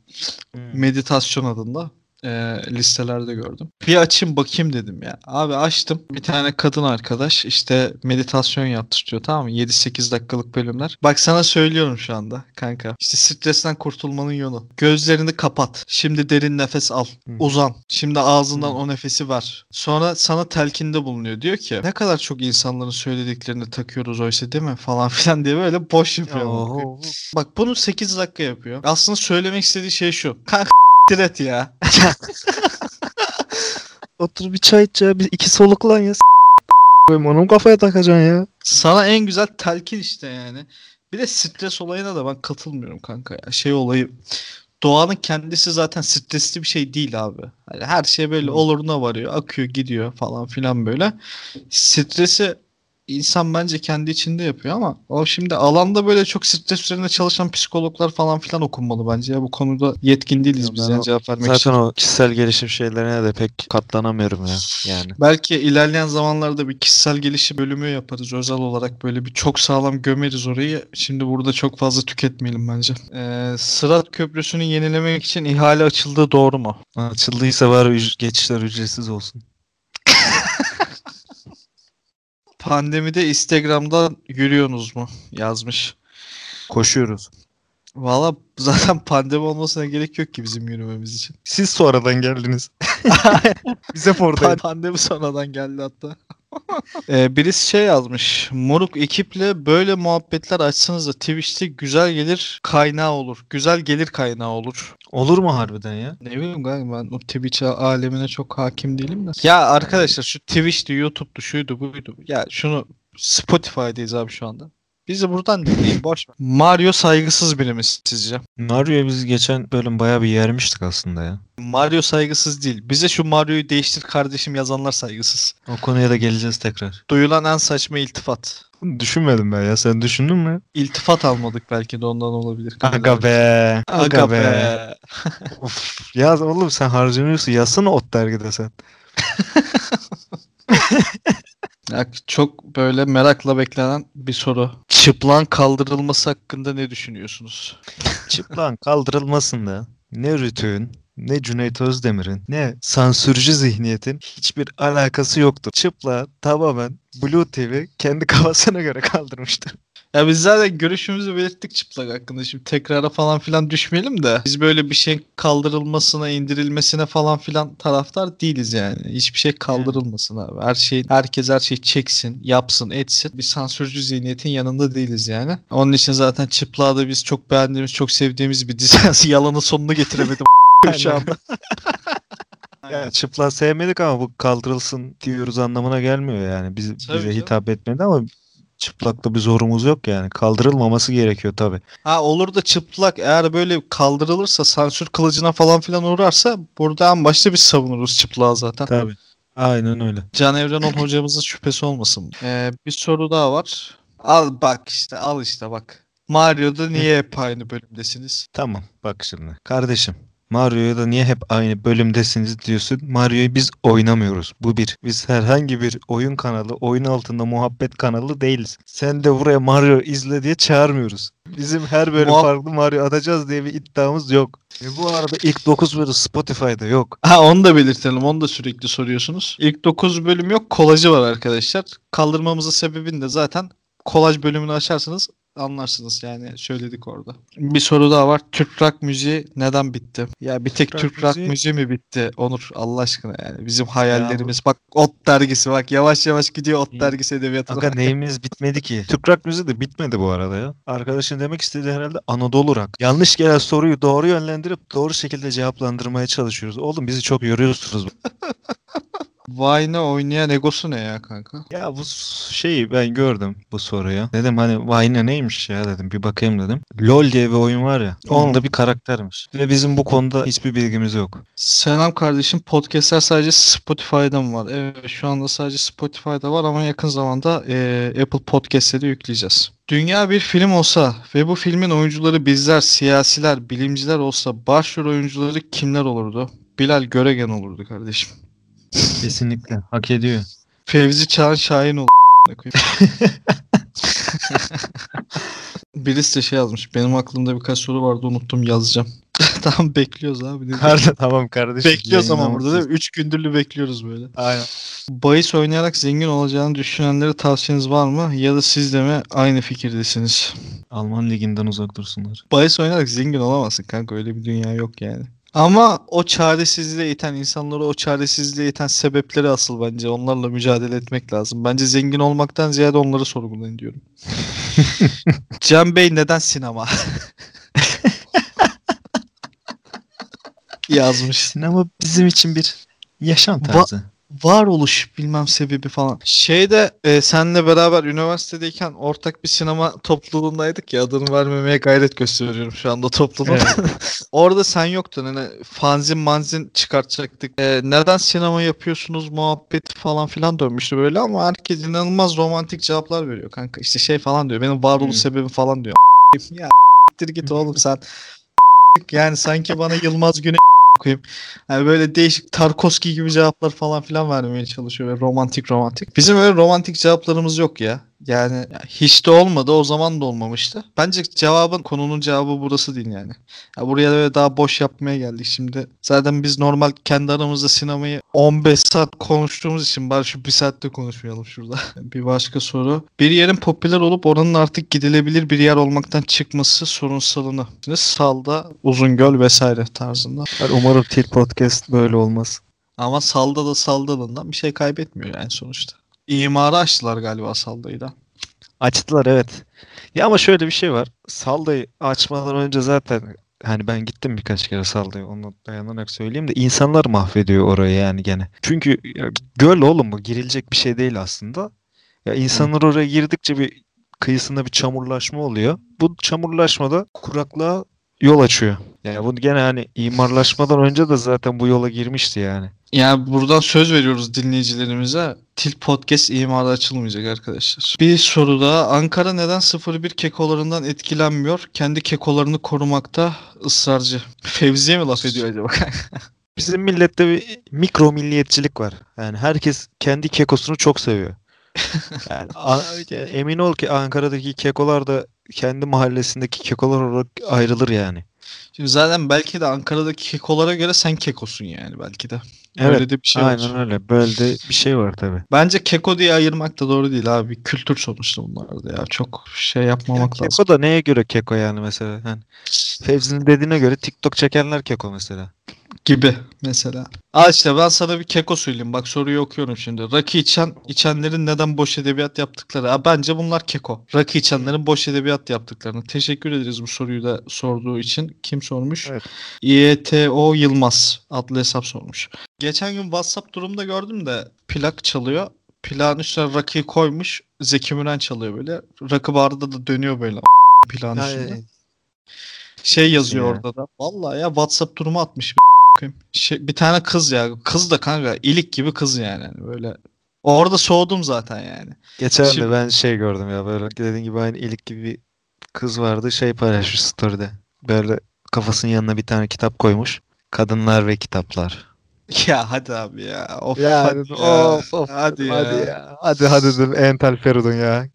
Meditasyon adında. E, listelerde gördüm. Bir açayım bakayım dedim ya. Abi açtım. Bir tane kadın arkadaş işte meditasyon yaptırtıyor tamam mı? 7-8 dakikalık bölümler. Bak sana söylüyorum şu anda kanka. İşte stresten kurtulmanın yolu. Gözlerini kapat. Şimdi derin nefes al. Hı. Uzan. Şimdi ağzından Hı. o nefesi ver. Sonra sana telkinde bulunuyor. Diyor ki ne kadar çok insanların söylediklerini takıyoruz oysa değil mi? Falan (laughs) filan diye böyle boş yapıyor. Bak bunu 8 dakika yapıyor. Aslında söylemek istediği şey şu. Kanka et ya. (laughs) Otur bir çay iç ya. Bir iki soluk lan ya. Koyayım onu kafaya takacaksın ya? Sana en güzel telkin işte yani. Bir de stres olayına da ben katılmıyorum kanka ya. Şey olayı doğanın kendisi zaten stresli bir şey değil abi. Hani her şey böyle oluruna varıyor, akıyor, gidiyor falan filan böyle. Stresi insan bence kendi içinde yapıyor ama o şimdi alanda böyle çok stres üzerine çalışan psikologlar falan filan okunmalı bence ya. Bu konuda yetkin değiliz Ya biz yani o- cevap vermek Zaten için. o kişisel gelişim şeylerine de pek katlanamıyorum ya. Yani. Belki ilerleyen zamanlarda bir kişisel gelişim bölümü yaparız. Özel olarak böyle bir çok sağlam gömeriz orayı. Şimdi burada çok fazla tüketmeyelim bence. Ee, Sırat Köprüsü'nü yenilemek için ihale açıldığı doğru mu? Açıldıysa var geçişler ücretsiz olsun. Pandemide Instagram'dan yürüyorsunuz mu? Yazmış. Koşuyoruz. Valla zaten pandemi olmasına gerek yok ki bizim yürümemiz için. Siz sonradan geldiniz. (laughs) Biz hep oradayız. pandemi sonradan geldi hatta. Ee, birisi şey yazmış. Moruk ekiple böyle muhabbetler açsanız da Twitch'te güzel gelir kaynağı olur. Güzel gelir kaynağı olur. Olur mu harbiden ya? Ne bileyim galiba ben o Twitch alemine çok hakim değilim de. Ya arkadaşlar şu Twitch'ti, YouTube'du, şuydu, buydu. Ya şunu Spotify'dayız abi şu anda. Bizi buradan dinleyin boş ver. Mario saygısız biri mi sizce? Mario'yu biz geçen bölüm bayağı bir yermiştik aslında ya. Mario saygısız değil. Bize şu Mario'yu değiştir kardeşim yazanlar saygısız. O konuya da geleceğiz tekrar. Duyulan en saçma iltifat. Düşünmedim ben ya. Sen düşündün mü? İltifat almadık belki de ondan olabilir. Aga be. Aga be. Of. (laughs) Ya oğlum sen harcanıyorsun. Yazsana ot dergide sen. (laughs) Ya çok böyle merakla beklenen bir soru. Çıplan kaldırılması hakkında ne düşünüyorsunuz? (laughs) Çıplağın kaldırılmasın da ne Rütük'ün ne Cüneyt Özdemir'in ne sansürcü zihniyetin hiçbir alakası yoktur. Çıplağı tamamen Blue TV kendi kafasına göre kaldırmıştır. Ya biz zaten görüşümüzü belirttik çıplak hakkında. Şimdi tekrara falan filan düşmeyelim de. Biz böyle bir şey kaldırılmasına, indirilmesine falan filan taraftar değiliz yani. Hiçbir şey kaldırılmasın abi. Her şey, herkes her şeyi çeksin, yapsın, etsin. Bir sansürcü zihniyetin yanında değiliz yani. Onun için zaten çıplağı da biz çok beğendiğimiz, çok sevdiğimiz bir dizi. (laughs) Yalanın sonunu getiremedim (laughs) şu anda. (laughs) Yani çıplağı sevmedik ama bu kaldırılsın diyoruz anlamına gelmiyor yani. Biz, Tabii bize canım. hitap etmedi ama çıplakta bir zorumuz yok yani. Kaldırılmaması gerekiyor tabii. Ha olur da çıplak eğer böyle kaldırılırsa sansür kılıcına falan filan uğrarsa burada en başta biz savunuruz çıplağı zaten. Tabii. Aynen öyle. Can Evrenol hocamızın şüphesi olmasın. Ee, bir soru daha var. Al bak işte al işte bak. Mario'da niye hep aynı bölümdesiniz? Tamam bak şimdi. Kardeşim Mario'ya da niye hep aynı bölümdesiniz diyorsun. Mario'yu biz oynamıyoruz. Bu bir. Biz herhangi bir oyun kanalı, oyun altında muhabbet kanalı değiliz. Sen de buraya Mario izle diye çağırmıyoruz. Bizim her bölüm Muhab- farklı Mario atacağız diye bir iddiamız yok. Ve bu arada ilk 9 bölüm Spotify'da yok. Ha onu da belirtelim. Onu da sürekli soruyorsunuz. İlk 9 bölüm yok. Kolajı var arkadaşlar. Kaldırmamızın sebebini de zaten kolaj bölümünü açarsanız anlarsınız yani söyledik orada. Bir soru daha var. Türk rock müziği neden bitti? Ya bir tek Türk Türk, rock müziği- müziği mi bitti? Onur Allah aşkına yani. Bizim hayallerimiz. Bak Ot dergisi bak yavaş yavaş gidiyor Ot dergisi edebiyatına. Aga neyimiz bitmedi ki. (laughs) Türk rock müziği de bitmedi bu arada ya. Arkadaşın demek istediği herhalde Anadolu rock. Yanlış gelen soruyu doğru yönlendirip doğru şekilde cevaplandırmaya çalışıyoruz. Oğlum bizi çok yoruyorsunuz. (laughs) Vine'ı oynayan egosu ne ya kanka? Ya bu şeyi ben gördüm bu soruyu. Dedim hani Vayne neymiş ya dedim bir bakayım dedim. LoL diye bir oyun var ya. Onda bir karaktermiş. Ve bizim bu konuda hiçbir bilgimiz yok. Selam kardeşim. Podcast'ler sadece Spotify'da mı var? Evet şu anda sadece Spotify'da var ama yakın zamanda eee, Apple Podcast'e de yükleyeceğiz. Dünya bir film olsa ve bu filmin oyuncuları bizler, siyasiler, bilimciler olsa başrol oyuncuları kimler olurdu? Bilal Göregen olurdu kardeşim. Kesinlikle. Hak ediyor. Fevzi Çağan Şahin olurdu. (laughs) Birisi de şey yazmış. Benim aklımda birkaç soru vardı unuttum yazacağım. (laughs) tamam bekliyoruz abi. Karda tamam kardeşim. Bekliyoruz ama burada değil mi? 3 gündür bekliyoruz böyle. Aynen. Bahis oynayarak zengin olacağını düşünenlere tavsiyeniz var mı? Ya da siz de mi aynı fikirdesiniz? Alman liginden uzak dursunlar. Bahis oynayarak zengin olamazsın kanka öyle bir dünya yok yani. Ama o çaresizliğe iten insanları o çaresizliğe iten sebepleri asıl bence onlarla mücadele etmek lazım. Bence zengin olmaktan ziyade onları sorgulayın diyorum. (laughs) Can Bey neden sinema? (laughs) Yazmış. Sinema bizim için bir yaşam tarzı. Varoluş bilmem sebebi falan. Şeyde e, senle beraber üniversitedeyken ortak bir sinema topluluğundaydık ya adını vermemeye gayret gösteriyorum şu anda topluluğun. (laughs) Orada sen yoktun hani fanzin manzin çıkartacaktık. E, neden sinema yapıyorsunuz muhabbeti falan filan dönmüştü böyle ama herkes inanılmaz romantik cevaplar veriyor kanka. İşte şey falan diyor benim varoluş Hı. sebebim falan diyor. (laughs) ya git oğlum sen. (laughs) Yani sanki bana Yılmaz Güney koyayım. Yani böyle değişik Tarkovski gibi cevaplar falan filan vermeye çalışıyor ve romantik romantik. Bizim öyle romantik cevaplarımız yok ya. Yani ya hiç de olmadı o zaman da olmamıştı. Bence cevabın konunun cevabı burası değil yani. Ya buraya böyle daha boş yapmaya geldik şimdi. Zaten biz normal kendi aramızda sinemayı 15 saat konuştuğumuz için bari şu bir saatte konuşmayalım şurada. (laughs) bir başka soru. Bir yerin popüler olup oranın artık gidilebilir bir yer olmaktan çıkması sorunsalını. Salda, Uzungöl vesaire tarzında. Umarım Til Podcast böyle olmaz. Ama salda da saldalından bir şey kaybetmiyor yani sonuçta. İmarı açtılar galiba saldayı da. Açtılar evet. Ya ama şöyle bir şey var. Salda'yı açmadan önce zaten hani ben gittim birkaç kere Salda'ya onu dayanarak söyleyeyim de insanlar mahvediyor orayı yani gene. Çünkü ya, göl oğlum bu girilecek bir şey değil aslında. Ya insanlar oraya girdikçe bir kıyısında bir çamurlaşma oluyor. Bu çamurlaşmada kuraklığa yol açıyor. Yani bu gene hani imarlaşmadan önce de zaten bu yola girmişti yani. Yani buradan söz veriyoruz dinleyicilerimize. Til Podcast imara açılmayacak arkadaşlar. Bir soru daha. Ankara neden 01 kekolarından etkilenmiyor? Kendi kekolarını korumakta ısrarcı. Fevziye mi laf ediyor acaba? (laughs) Bizim millette bir mikro milliyetçilik var. Yani herkes kendi kekosunu çok seviyor. (laughs) Yani emin ol ki Ankara'daki kekolar da kendi mahallesindeki kekolar olarak ayrılır yani. Şimdi zaten belki de Ankara'daki kekolara göre sen kekosun yani belki de. Evet, Öyle de bir şey var. Aynen öyle. Böyle de bir şey var tabii. Bence keko diye ayırmak da doğru değil abi. Kültür sonuçta bunlar ya. Çok şey yapmamak lazım. Keko da neye göre keko yani mesela? Yani Fevzi'nin dediğine göre TikTok çekenler keko mesela. Gibi mesela. Al işte ben sana bir keko söyleyeyim. Bak soruyu okuyorum şimdi. Rakı içen içenlerin neden boş edebiyat yaptıkları. Ha, bence bunlar keko. Rakı içenlerin boş edebiyat yaptıklarını. Teşekkür ederiz bu soruyu da sorduğu için. Kim sormuş? Evet. İETO Yılmaz adlı hesap sormuş. Geçen gün WhatsApp durumda gördüm de plak çalıyor. Plağın üstüne rakıyı koymuş. Zeki Müren çalıyor böyle. Rakı barda da dönüyor böyle plağın üstünde. Şey yazıyor ya. orada da. Vallahi ya WhatsApp durumu atmış. Bir Şey, bir tane kız ya. Kız da kanka ilik gibi kız yani. Hani Böyle orada soğudum zaten yani. Geçen Şimdi- de ben şey gördüm ya böyle dediğin gibi aynı ilik gibi bir kız vardı şey paylaşmış story'de. Böyle kafasının yanına bir tane kitap koymuş. Kadınlar ve kitaplar. (laughs) Ya hadi abi ya. Of Ya hadi ya. of, of hadi ya. hadi ya. Hadi hadi dedim entel Feridun ya.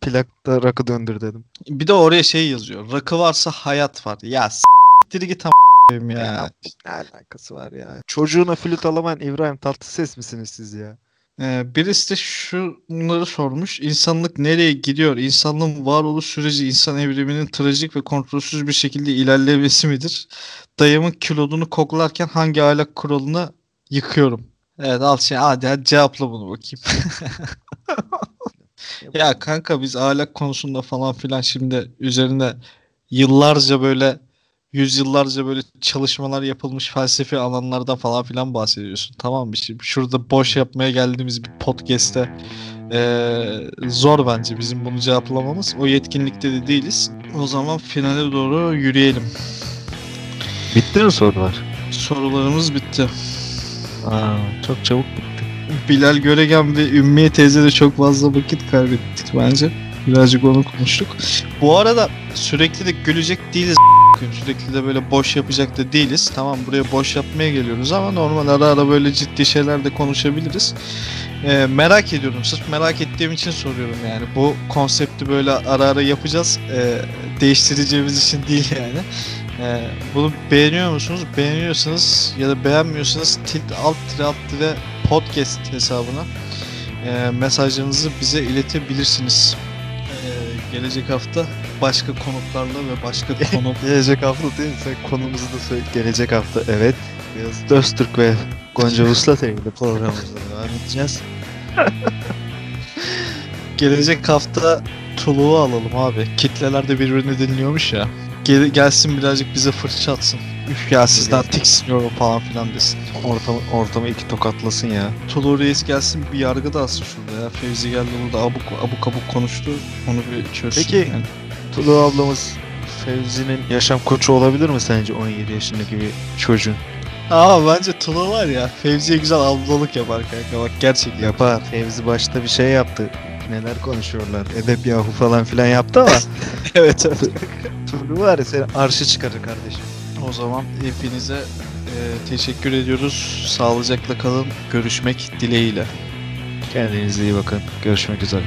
Plakta rakı döndür dedim. Bir de oraya şey yazıyor. Rakı varsa hayat var. Ya s**tir git am***yim ya. Ne alakası var ya? Çocuğuna flüt alamayan İbrahim Tatlıses misiniz siz ya? Ee, birisi de şunları sormuş. İnsanlık nereye gidiyor? İnsanlığın varoluş süreci insan evriminin trajik ve kontrolsüz bir şekilde ilerlemesi midir? Dayımın kilodunu koklarken hangi ahlak kuralını yıkıyorum? Evet al şey hadi, hadi cevapla bunu bakayım. (laughs) Ya kanka biz ahlak konusunda falan filan şimdi üzerinde yıllarca böyle yüzyıllarca böyle çalışmalar yapılmış felsefi alanlardan falan filan bahsediyorsun. Tamam mı? Şimdi şurada boş yapmaya geldiğimiz bir podcast'te eee, zor bence bizim bunu cevaplamamız. O yetkinlikte de değiliz. O zaman finale doğru yürüyelim. Bitti mi sorular? Sorularımız bitti. Aa, çok çabuk bitti. Bilal Göregen ve Ümmiye teyze de çok fazla vakit kaybettik bence. Birazcık onu konuştuk. Bu arada sürekli de gülecek değiliz. Sürekli de böyle boş yapacak da değiliz. Tamam buraya boş yapmaya geliyoruz ama normal ara ara böyle ciddi şeyler de konuşabiliriz. Ee, merak ediyorum. Sırf merak ettiğim için soruyorum yani. Bu konsepti böyle ara ara yapacağız. Ee, değiştireceğimiz için değil yani. Ee, bunu beğeniyor musunuz? Beğeniyorsanız ya da beğenmiyorsanız tilt alt tire alt tire podcast hesabına e, mesajlarınızı bize iletebilirsiniz. Ee, gelecek hafta başka konuklarla ve başka (laughs) konu Gelecek hafta değil mi? Sen konumuzu da söyle. Gelecek hafta evet. Biraz Öztürk ve Gonca Uslat ile programımıza devam edeceğiz. (laughs) gelecek hafta Tulu'yu alalım abi. Kitleler de birbirini dinliyormuş ya. Gel, gelsin birazcık bize fırça atsın. Üf ya sizden tiksiniyorum falan filan desin. Ortamı, ortamı iki tokatlasın ya. Tulu Reis gelsin bir yargı da alsın şurada ya. Fevzi geldi burada abuk abuk abuk konuştu. Onu bir çözsün. Peki. yani. Tulu ablamız Fevzi'nin yaşam koçu olabilir mi sence 17 yaşındaki bir çocuğun? Ama bence Tulu var ya Fevzi'ye güzel ablalık yapar kanka bak gerçekten. Yapar. Fevzi başta bir şey yaptı. Neler konuşuyorlar. Edep yahu falan filan yaptı ama (laughs) evet evet. Tulu var ya seni arşı çıkarır kardeşim. Zaman hepinize e, teşekkür ediyoruz. Sağlıcakla kalın. Görüşmek dileğiyle. Kendinize iyi bakın. Görüşmek üzere.